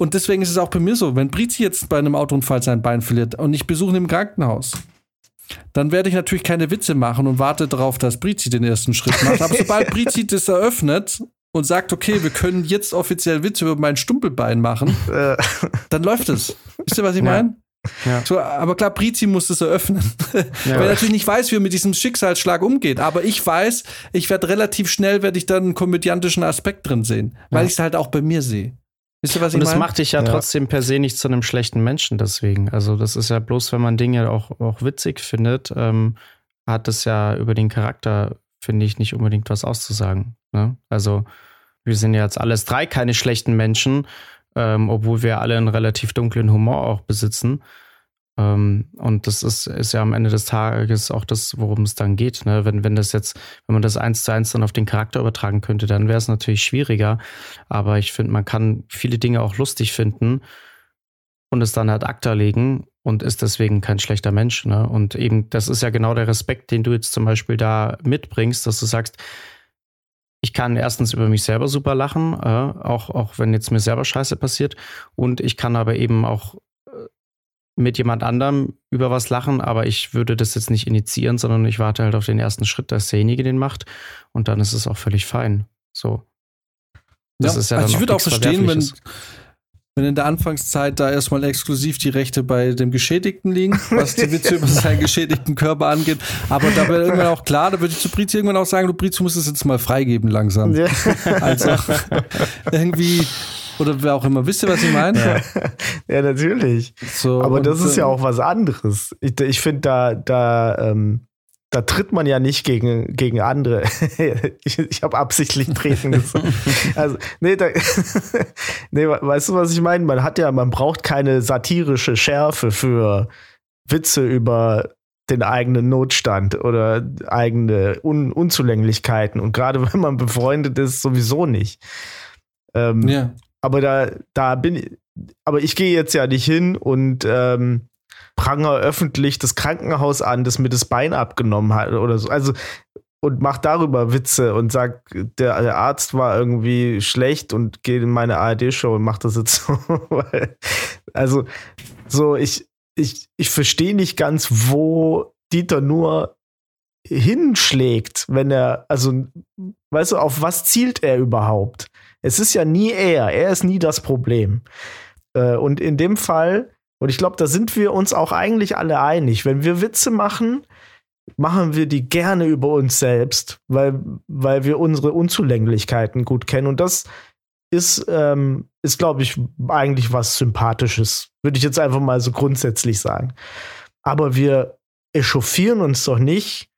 Und deswegen ist es auch bei mir so, wenn Brizi jetzt bei einem Autounfall sein Bein verliert und ich besuche ihn im Krankenhaus, dann werde ich natürlich keine Witze machen und warte darauf, dass Brizi den ersten Schritt macht. Aber sobald Brizi das eröffnet und sagt, okay, wir können jetzt offiziell Witze über mein Stumpelbein machen, dann läuft es. Wisst ihr, was ich meine? Ja. So, aber klar, Brizi muss das eröffnen. Ja. Weil er natürlich nicht weiß, wie er mit diesem Schicksalsschlag umgeht. Aber ich weiß, ich werde relativ schnell, werde ich dann einen komödiantischen Aspekt drin sehen. Weil ja. ich es halt auch bei mir sehe. Wisst ihr, was und ich meine? Und das macht dich ja, ja, trotzdem per se nicht zu einem schlechten Menschen deswegen. Also das ist ja bloß, wenn man Dinge auch, auch witzig findet, ähm, hat es ja über den Charakter, finde ich, nicht unbedingt was auszusagen. Ne? Also wir sind ja jetzt alles drei keine schlechten Menschen, ähm, obwohl wir alle einen relativ dunklen Humor auch besitzen. Ähm, und das ist, ist ja am Ende des Tages auch das, worum es dann geht. Ne? Wenn, wenn das jetzt, wenn man das eins zu eins dann auf den Charakter übertragen könnte, dann wäre es natürlich schwieriger. Aber ich finde, man kann viele Dinge auch lustig finden und es dann halt acta legen und ist deswegen kein schlechter Mensch. Ne? Und eben, das ist ja genau der Respekt, den du jetzt zum Beispiel da mitbringst, dass du sagst, ich kann erstens über mich selber super lachen, äh, auch, auch wenn jetzt mir selber Scheiße passiert. Und ich kann aber eben auch mit jemand anderem über was lachen, aber ich würde das jetzt nicht initiieren, sondern ich warte halt auf den ersten Schritt, dass derjenige den macht und dann ist es auch völlig fein. So. Das ja, ist ja also ich würde auch verstehen, wenn, wenn in der Anfangszeit da erstmal exklusiv die Rechte bei dem Geschädigten liegen, was die Witze über seinen geschädigten Körper angeht. Aber da wäre irgendwann auch klar, da würde ich zu Brizi irgendwann auch sagen, du Brizi, du musst es jetzt mal freigeben langsam. Ja. Also irgendwie oder wer auch immer. Wisst ihr, was ich meine? Ja, ja natürlich. So, Aber das ist ja auch was anderes. Ich, ich finde, da, da, ähm, da tritt man ja nicht gegen, gegen andere. ich ich habe absichtlich treten gesagt. also, nee, da, nee, weißt du, was ich meine? Man hat ja, man braucht keine satirische Schärfe für Witze über den eigenen Notstand oder eigene Un Unzulänglichkeiten. Und gerade wenn man befreundet ist, sowieso nicht. Ähm, ja. Aber da, da bin ich, aber ich gehe jetzt ja nicht hin und ähm, pranger öffentlich das Krankenhaus an, das mir das Bein abgenommen hat oder so. Also und mach darüber Witze und sag, der, der Arzt war irgendwie schlecht und geht in meine ARD-Show und macht das jetzt so. also, so, ich, ich, ich verstehe nicht ganz, wo Dieter nur hinschlägt, wenn er, also, weißt du, auf was zielt er überhaupt? Es ist ja nie er. Er ist nie das Problem. Äh, und in dem Fall Und ich glaube, da sind wir uns auch eigentlich alle einig. Wenn wir Witze machen, machen wir die gerne über uns selbst, weil, weil wir unsere Unzulänglichkeiten gut kennen. Und das ist, ähm, ist glaube ich, eigentlich was Sympathisches. Würde ich jetzt einfach mal so grundsätzlich sagen. Aber wir echauffieren uns doch nicht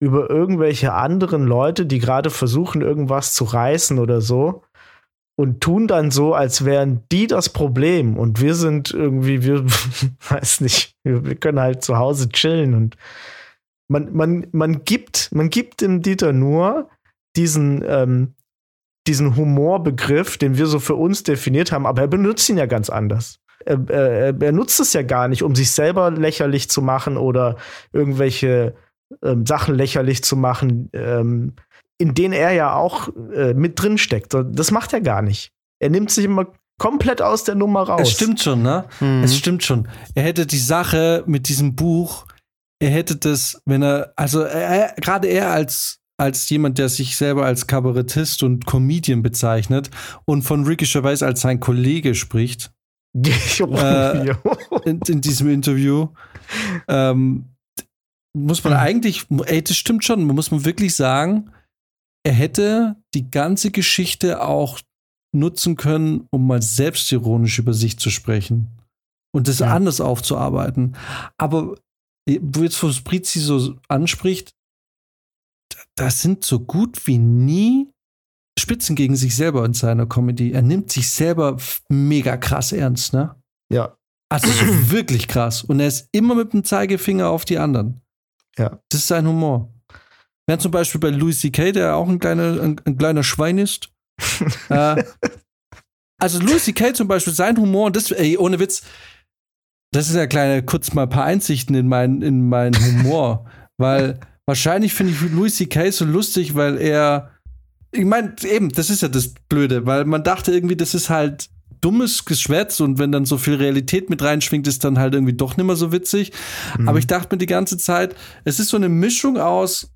über irgendwelche anderen Leute, die gerade versuchen, irgendwas zu reißen oder so. Und tun dann so, als wären die das Problem. Und wir sind irgendwie, wir, weiß nicht, wir, wir können halt zu Hause chillen und man, man, man gibt, man gibt dem Dieter nur diesen, ähm, diesen Humorbegriff, den wir so für uns definiert haben, aber er benutzt ihn ja ganz anders. Er, er, er nutzt es ja gar nicht, um sich selber lächerlich zu machen oder irgendwelche ähm, Sachen lächerlich zu machen, ähm, in denen er ja auch äh, mit drin steckt. Das macht er gar nicht. Er nimmt sich immer komplett aus der Nummer raus. Es stimmt schon, ne? Mhm. Es stimmt schon. Er hätte die Sache mit diesem Buch, er hätte das, wenn er, also er, gerade er als als jemand, der sich selber als Kabarettist und Comedian bezeichnet und von Ricky Gervais als sein Kollege spricht. äh, in, in, diesem Interview. Ähm, muss man mhm. eigentlich, ey, das stimmt schon, muss man wirklich sagen, er hätte die ganze Geschichte auch nutzen können, um mal selbstironisch über sich zu sprechen und das ja. anders aufzuarbeiten. Aber wo jetzt wo Sprizi so anspricht, da sind so gut wie nie Spitzen gegen sich selber in seiner Comedy. Er nimmt sich selber mega krass ernst, ne? Ja. Also so wirklich krass. Und er ist immer mit dem Zeigefinger auf die anderen. Ja. Das ist sein Humor. Während zum Beispiel bei Louis C.K., der auch ein kleiner, ein, ein kleiner Schwein ist. äh, also Louis C.K. zum Beispiel, sein Humor, das, ey, ohne Witz, das ist ja kleine, kurz mal ein paar Einsichten in meinen in mein Humor. weil wahrscheinlich finde ich Louis C.K. so lustig, weil er, ich meine, eben, das ist ja das Blöde, weil man dachte irgendwie, das ist halt dummes Geschwätz und wenn dann so viel Realität mit reinschwingt, ist dann halt irgendwie doch nicht mehr so witzig. Mhm. Aber ich dachte mir die ganze Zeit, es ist so eine Mischung aus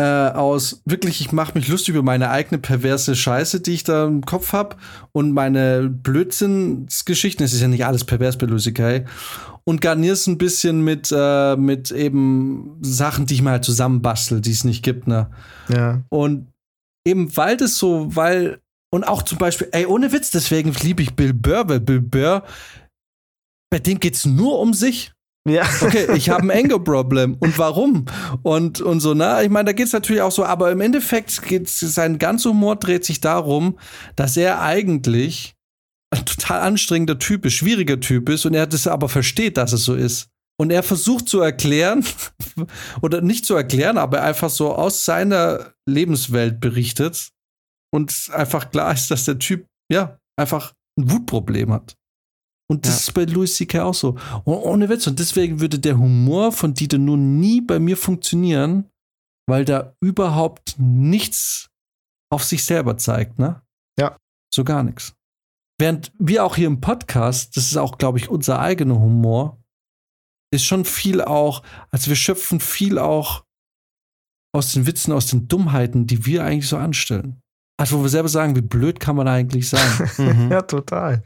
äh, aus wirklich, ich mache mich lustig über meine eigene perverse Scheiße, die ich da im Kopf habe und meine Blödsinnsgeschichten. Es ist ja nicht alles pervers bei Kay. Und garnierst ein bisschen mit, äh, mit eben Sachen, die ich mir halt zusammenbastel, die es nicht gibt, ne? Ja. Und eben weil das so, weil und auch zum Beispiel, ey, ohne Witz, deswegen liebe ich Bill Burr, weil Bill Burr, bei dem geht's nur um sich. Ja. Okay, ich habe ein Anger-Problem. Und warum? Und, und so, na, ich meine, da geht's natürlich auch so, aber im Endeffekt geht's, sein ganzer Humor dreht sich darum, dass er eigentlich ein total anstrengender Typ ist, schwieriger Typ ist und er das aber versteht, dass es so ist. Und er versucht zu erklären, oder nicht zu erklären, aber einfach so aus seiner Lebenswelt berichtet, und einfach klar ist, dass der Typ, ja, einfach ein Wutproblem hat. Und das ja. ist bei Louis C.K. auch so. Und ohne Witz. Und deswegen würde der Humor von Dieter nur nie bei mir funktionieren, weil da überhaupt nichts auf sich selber zeigt, ne? Ja. So gar nichts. Während wir auch hier im Podcast, das ist auch, glaube ich, unser eigener Humor, ist schon viel auch, also wir schöpfen viel auch aus den Witzen, aus den Dummheiten, die wir eigentlich so anstellen. Also, wo wir selber sagen, wie blöd kann man eigentlich sein? mhm. Ja, total.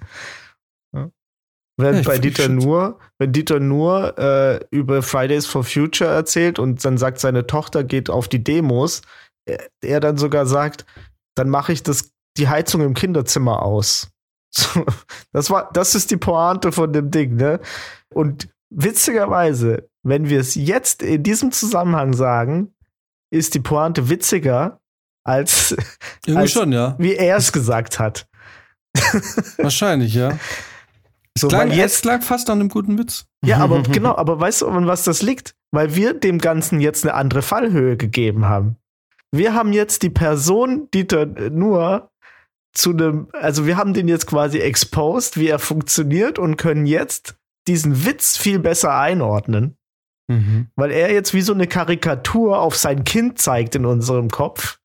Wenn ja, bei Dieter nur, wenn Dieter nur äh, über Fridays for Future erzählt und dann sagt, seine Tochter geht auf die Demos, er, äh, er dann sogar sagt, dann mache ich das, die Heizung im Kinderzimmer aus. Das war, das ist die Pointe von dem Ding, ne? Und witzigerweise, wenn wir es jetzt in diesem Zusammenhang sagen, ist die Pointe witziger, als, Irgendwie als schon, ja. wie er es gesagt hat. Wahrscheinlich, ja. So, klang, jetzt klang fast an einem guten Witz. Ja, aber genau, aber weißt du, an was das liegt? Weil wir dem Ganzen jetzt eine andere Fallhöhe gegeben haben. Wir haben jetzt die Person Dieter nur zu einem, also wir haben den jetzt quasi exposed, wie er funktioniert und können jetzt diesen Witz viel besser einordnen. Mhm. Weil er jetzt wie so eine Karikatur auf sein Kind zeigt in unserem Kopf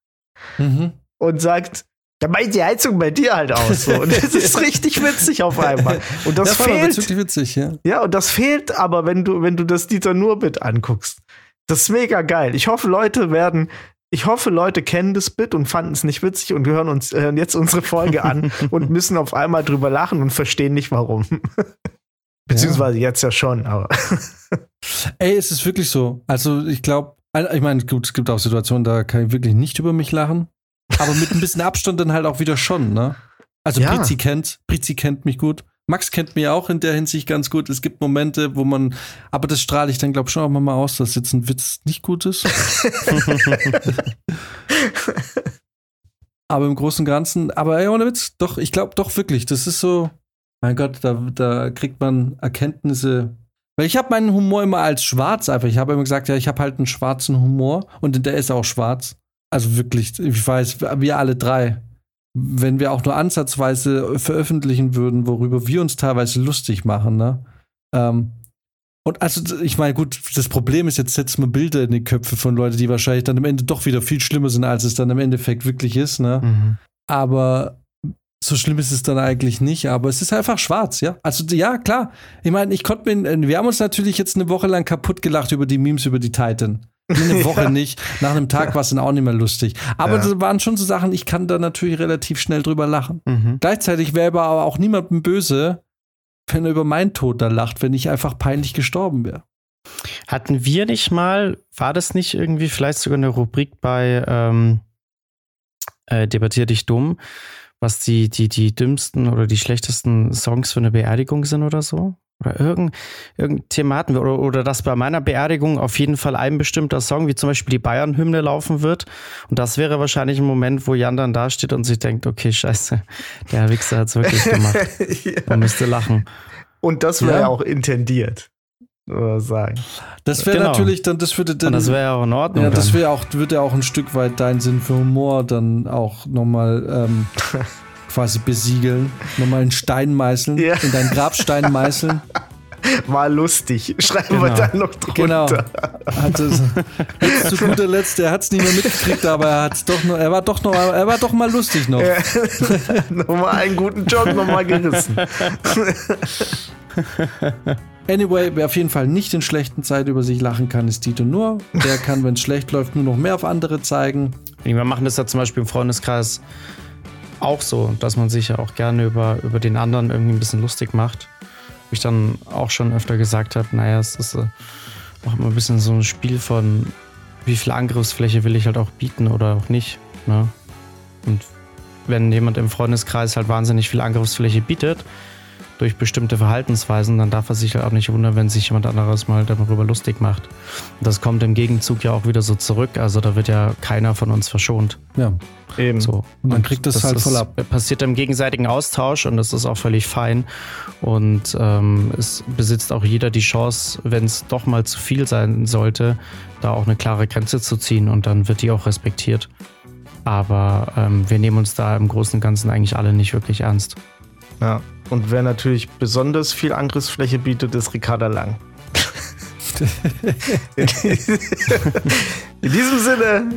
mhm. und sagt, da meint die Heizung bei dir halt aus. So. Und das ist richtig witzig auf einmal. Und das, das fehlt. wirklich witzig, ja. Ja, und das fehlt aber, wenn du, wenn du das Dieter Nur-Bit anguckst. Das ist mega geil. Ich hoffe, Leute werden, ich hoffe, Leute kennen das Bit und fanden es nicht witzig und hören uns hören jetzt unsere Folge an und müssen auf einmal drüber lachen und verstehen nicht warum. Beziehungsweise ja. jetzt ja schon, aber. Ey, es ist wirklich so. Also ich glaube, ich meine, gut, es gibt auch Situationen, da kann ich wirklich nicht über mich lachen. Aber mit ein bisschen Abstand dann halt auch wieder schon, ne? Also ja. Prizi kennt, Prizi kennt mich gut. Max kennt mich auch in der Hinsicht ganz gut. Es gibt Momente, wo man, aber das strahle ich dann, glaube ich, schon auch mal aus, dass jetzt ein Witz nicht gut ist. aber im Großen und Ganzen, aber ey, ohne Witz, doch, ich glaube doch wirklich, das ist so, mein Gott, da, da kriegt man Erkenntnisse. Weil ich habe meinen Humor immer als schwarz einfach. Ich habe immer gesagt, ja, ich habe halt einen schwarzen Humor und der ist auch schwarz. Also wirklich, ich weiß, wir alle drei wenn wir auch nur ansatzweise veröffentlichen würden, worüber wir uns teilweise lustig machen, ne? Ähm, und also, ich meine, gut, das Problem ist, jetzt setzen wir Bilder in die Köpfe von Leuten, die wahrscheinlich dann am Ende doch wieder viel schlimmer sind, als es dann im Endeffekt wirklich ist, ne? Mhm. Aber so schlimm ist es dann eigentlich nicht, aber es ist einfach schwarz, ja. Also ja, klar. Ich meine, ich konnte mir, wir haben uns natürlich jetzt eine Woche lang kaputt gelacht über die Memes über die Titan. Eine Woche nicht. Nach einem Tag war es dann auch nicht mehr lustig. Aber ja. das waren schon so Sachen, ich kann da natürlich relativ schnell drüber lachen. Mhm. Gleichzeitig wäre aber auch niemandem böse, wenn er über meinen Tod da lacht, wenn ich einfach peinlich gestorben wäre. Hatten wir nicht mal, war das nicht irgendwie vielleicht sogar eine Rubrik bei ähm, äh, Debattier dich dumm, was die, die, die dümmsten oder die schlechtesten Songs für eine Beerdigung sind oder so? Oder irgendein, irgendein Thema hatten wir. Oder, oder dass bei meiner Beerdigung auf jeden Fall ein bestimmter Song, wie zum Beispiel die Bayern-Hymne, laufen wird. Und das wäre wahrscheinlich ein Moment, wo Jan dann da steht und sich denkt, okay, scheiße, der Herr Wichser hat es wirklich gemacht. ja. Man müsste lachen. Und das wäre ja. auch intendiert. Sagen. Das wäre genau. natürlich dann, das würde dann. Und das wäre ja auch in Ordnung. Ja, das wäre auch, würde ja auch ein Stück weit deinen Sinn für Humor dann auch nochmal ähm, quasi besiegeln, nochmal einen Stein meißeln, ja. in deinen Grabstein meißeln. War lustig. Schreiben genau. wir dann noch drunter. Genau. Hatte, zu guter Letzt, er hat es nicht mehr mitgekriegt, aber er hat's doch noch, er war doch noch, er war doch mal lustig noch. Ja. nochmal einen guten Job nochmal gerissen. Anyway, wer auf jeden Fall nicht in schlechten Zeiten über sich lachen kann, ist Tito Nur. Der kann, wenn es schlecht läuft, nur noch mehr auf andere zeigen. Wir machen das ja zum Beispiel im Freundeskreis auch so, dass man sich ja auch gerne über, über den anderen irgendwie ein bisschen lustig macht. Wo ich dann auch schon öfter gesagt habe, naja, es ist äh, auch immer ein bisschen so ein Spiel von, wie viel Angriffsfläche will ich halt auch bieten oder auch nicht. Ne? Und wenn jemand im Freundeskreis halt wahnsinnig viel Angriffsfläche bietet, durch bestimmte Verhaltensweisen, dann darf er sich halt auch nicht wundern, wenn sich jemand anderes mal darüber lustig macht. Und das kommt im Gegenzug ja auch wieder so zurück. Also da wird ja keiner von uns verschont. Ja. Eben. So. Und man kriegt das, das halt voll ab. Passiert im gegenseitigen Austausch und das ist auch völlig fein. Und ähm, es besitzt auch jeder die Chance, wenn es doch mal zu viel sein sollte, da auch eine klare Grenze zu ziehen und dann wird die auch respektiert. Aber ähm, wir nehmen uns da im Großen und Ganzen eigentlich alle nicht wirklich ernst. Ja. Und wer natürlich besonders viel Angriffsfläche bietet, ist Ricarda Lang. in, diesem Sinne.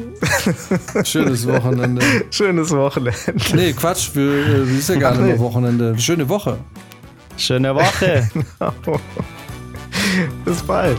Schönes Wochenende. Schönes Wochenende. Nee, Quatsch, wir, wir ist ja gar nicht mehr Wochenende. Schöne Woche. Schöne Woche. Bis bald.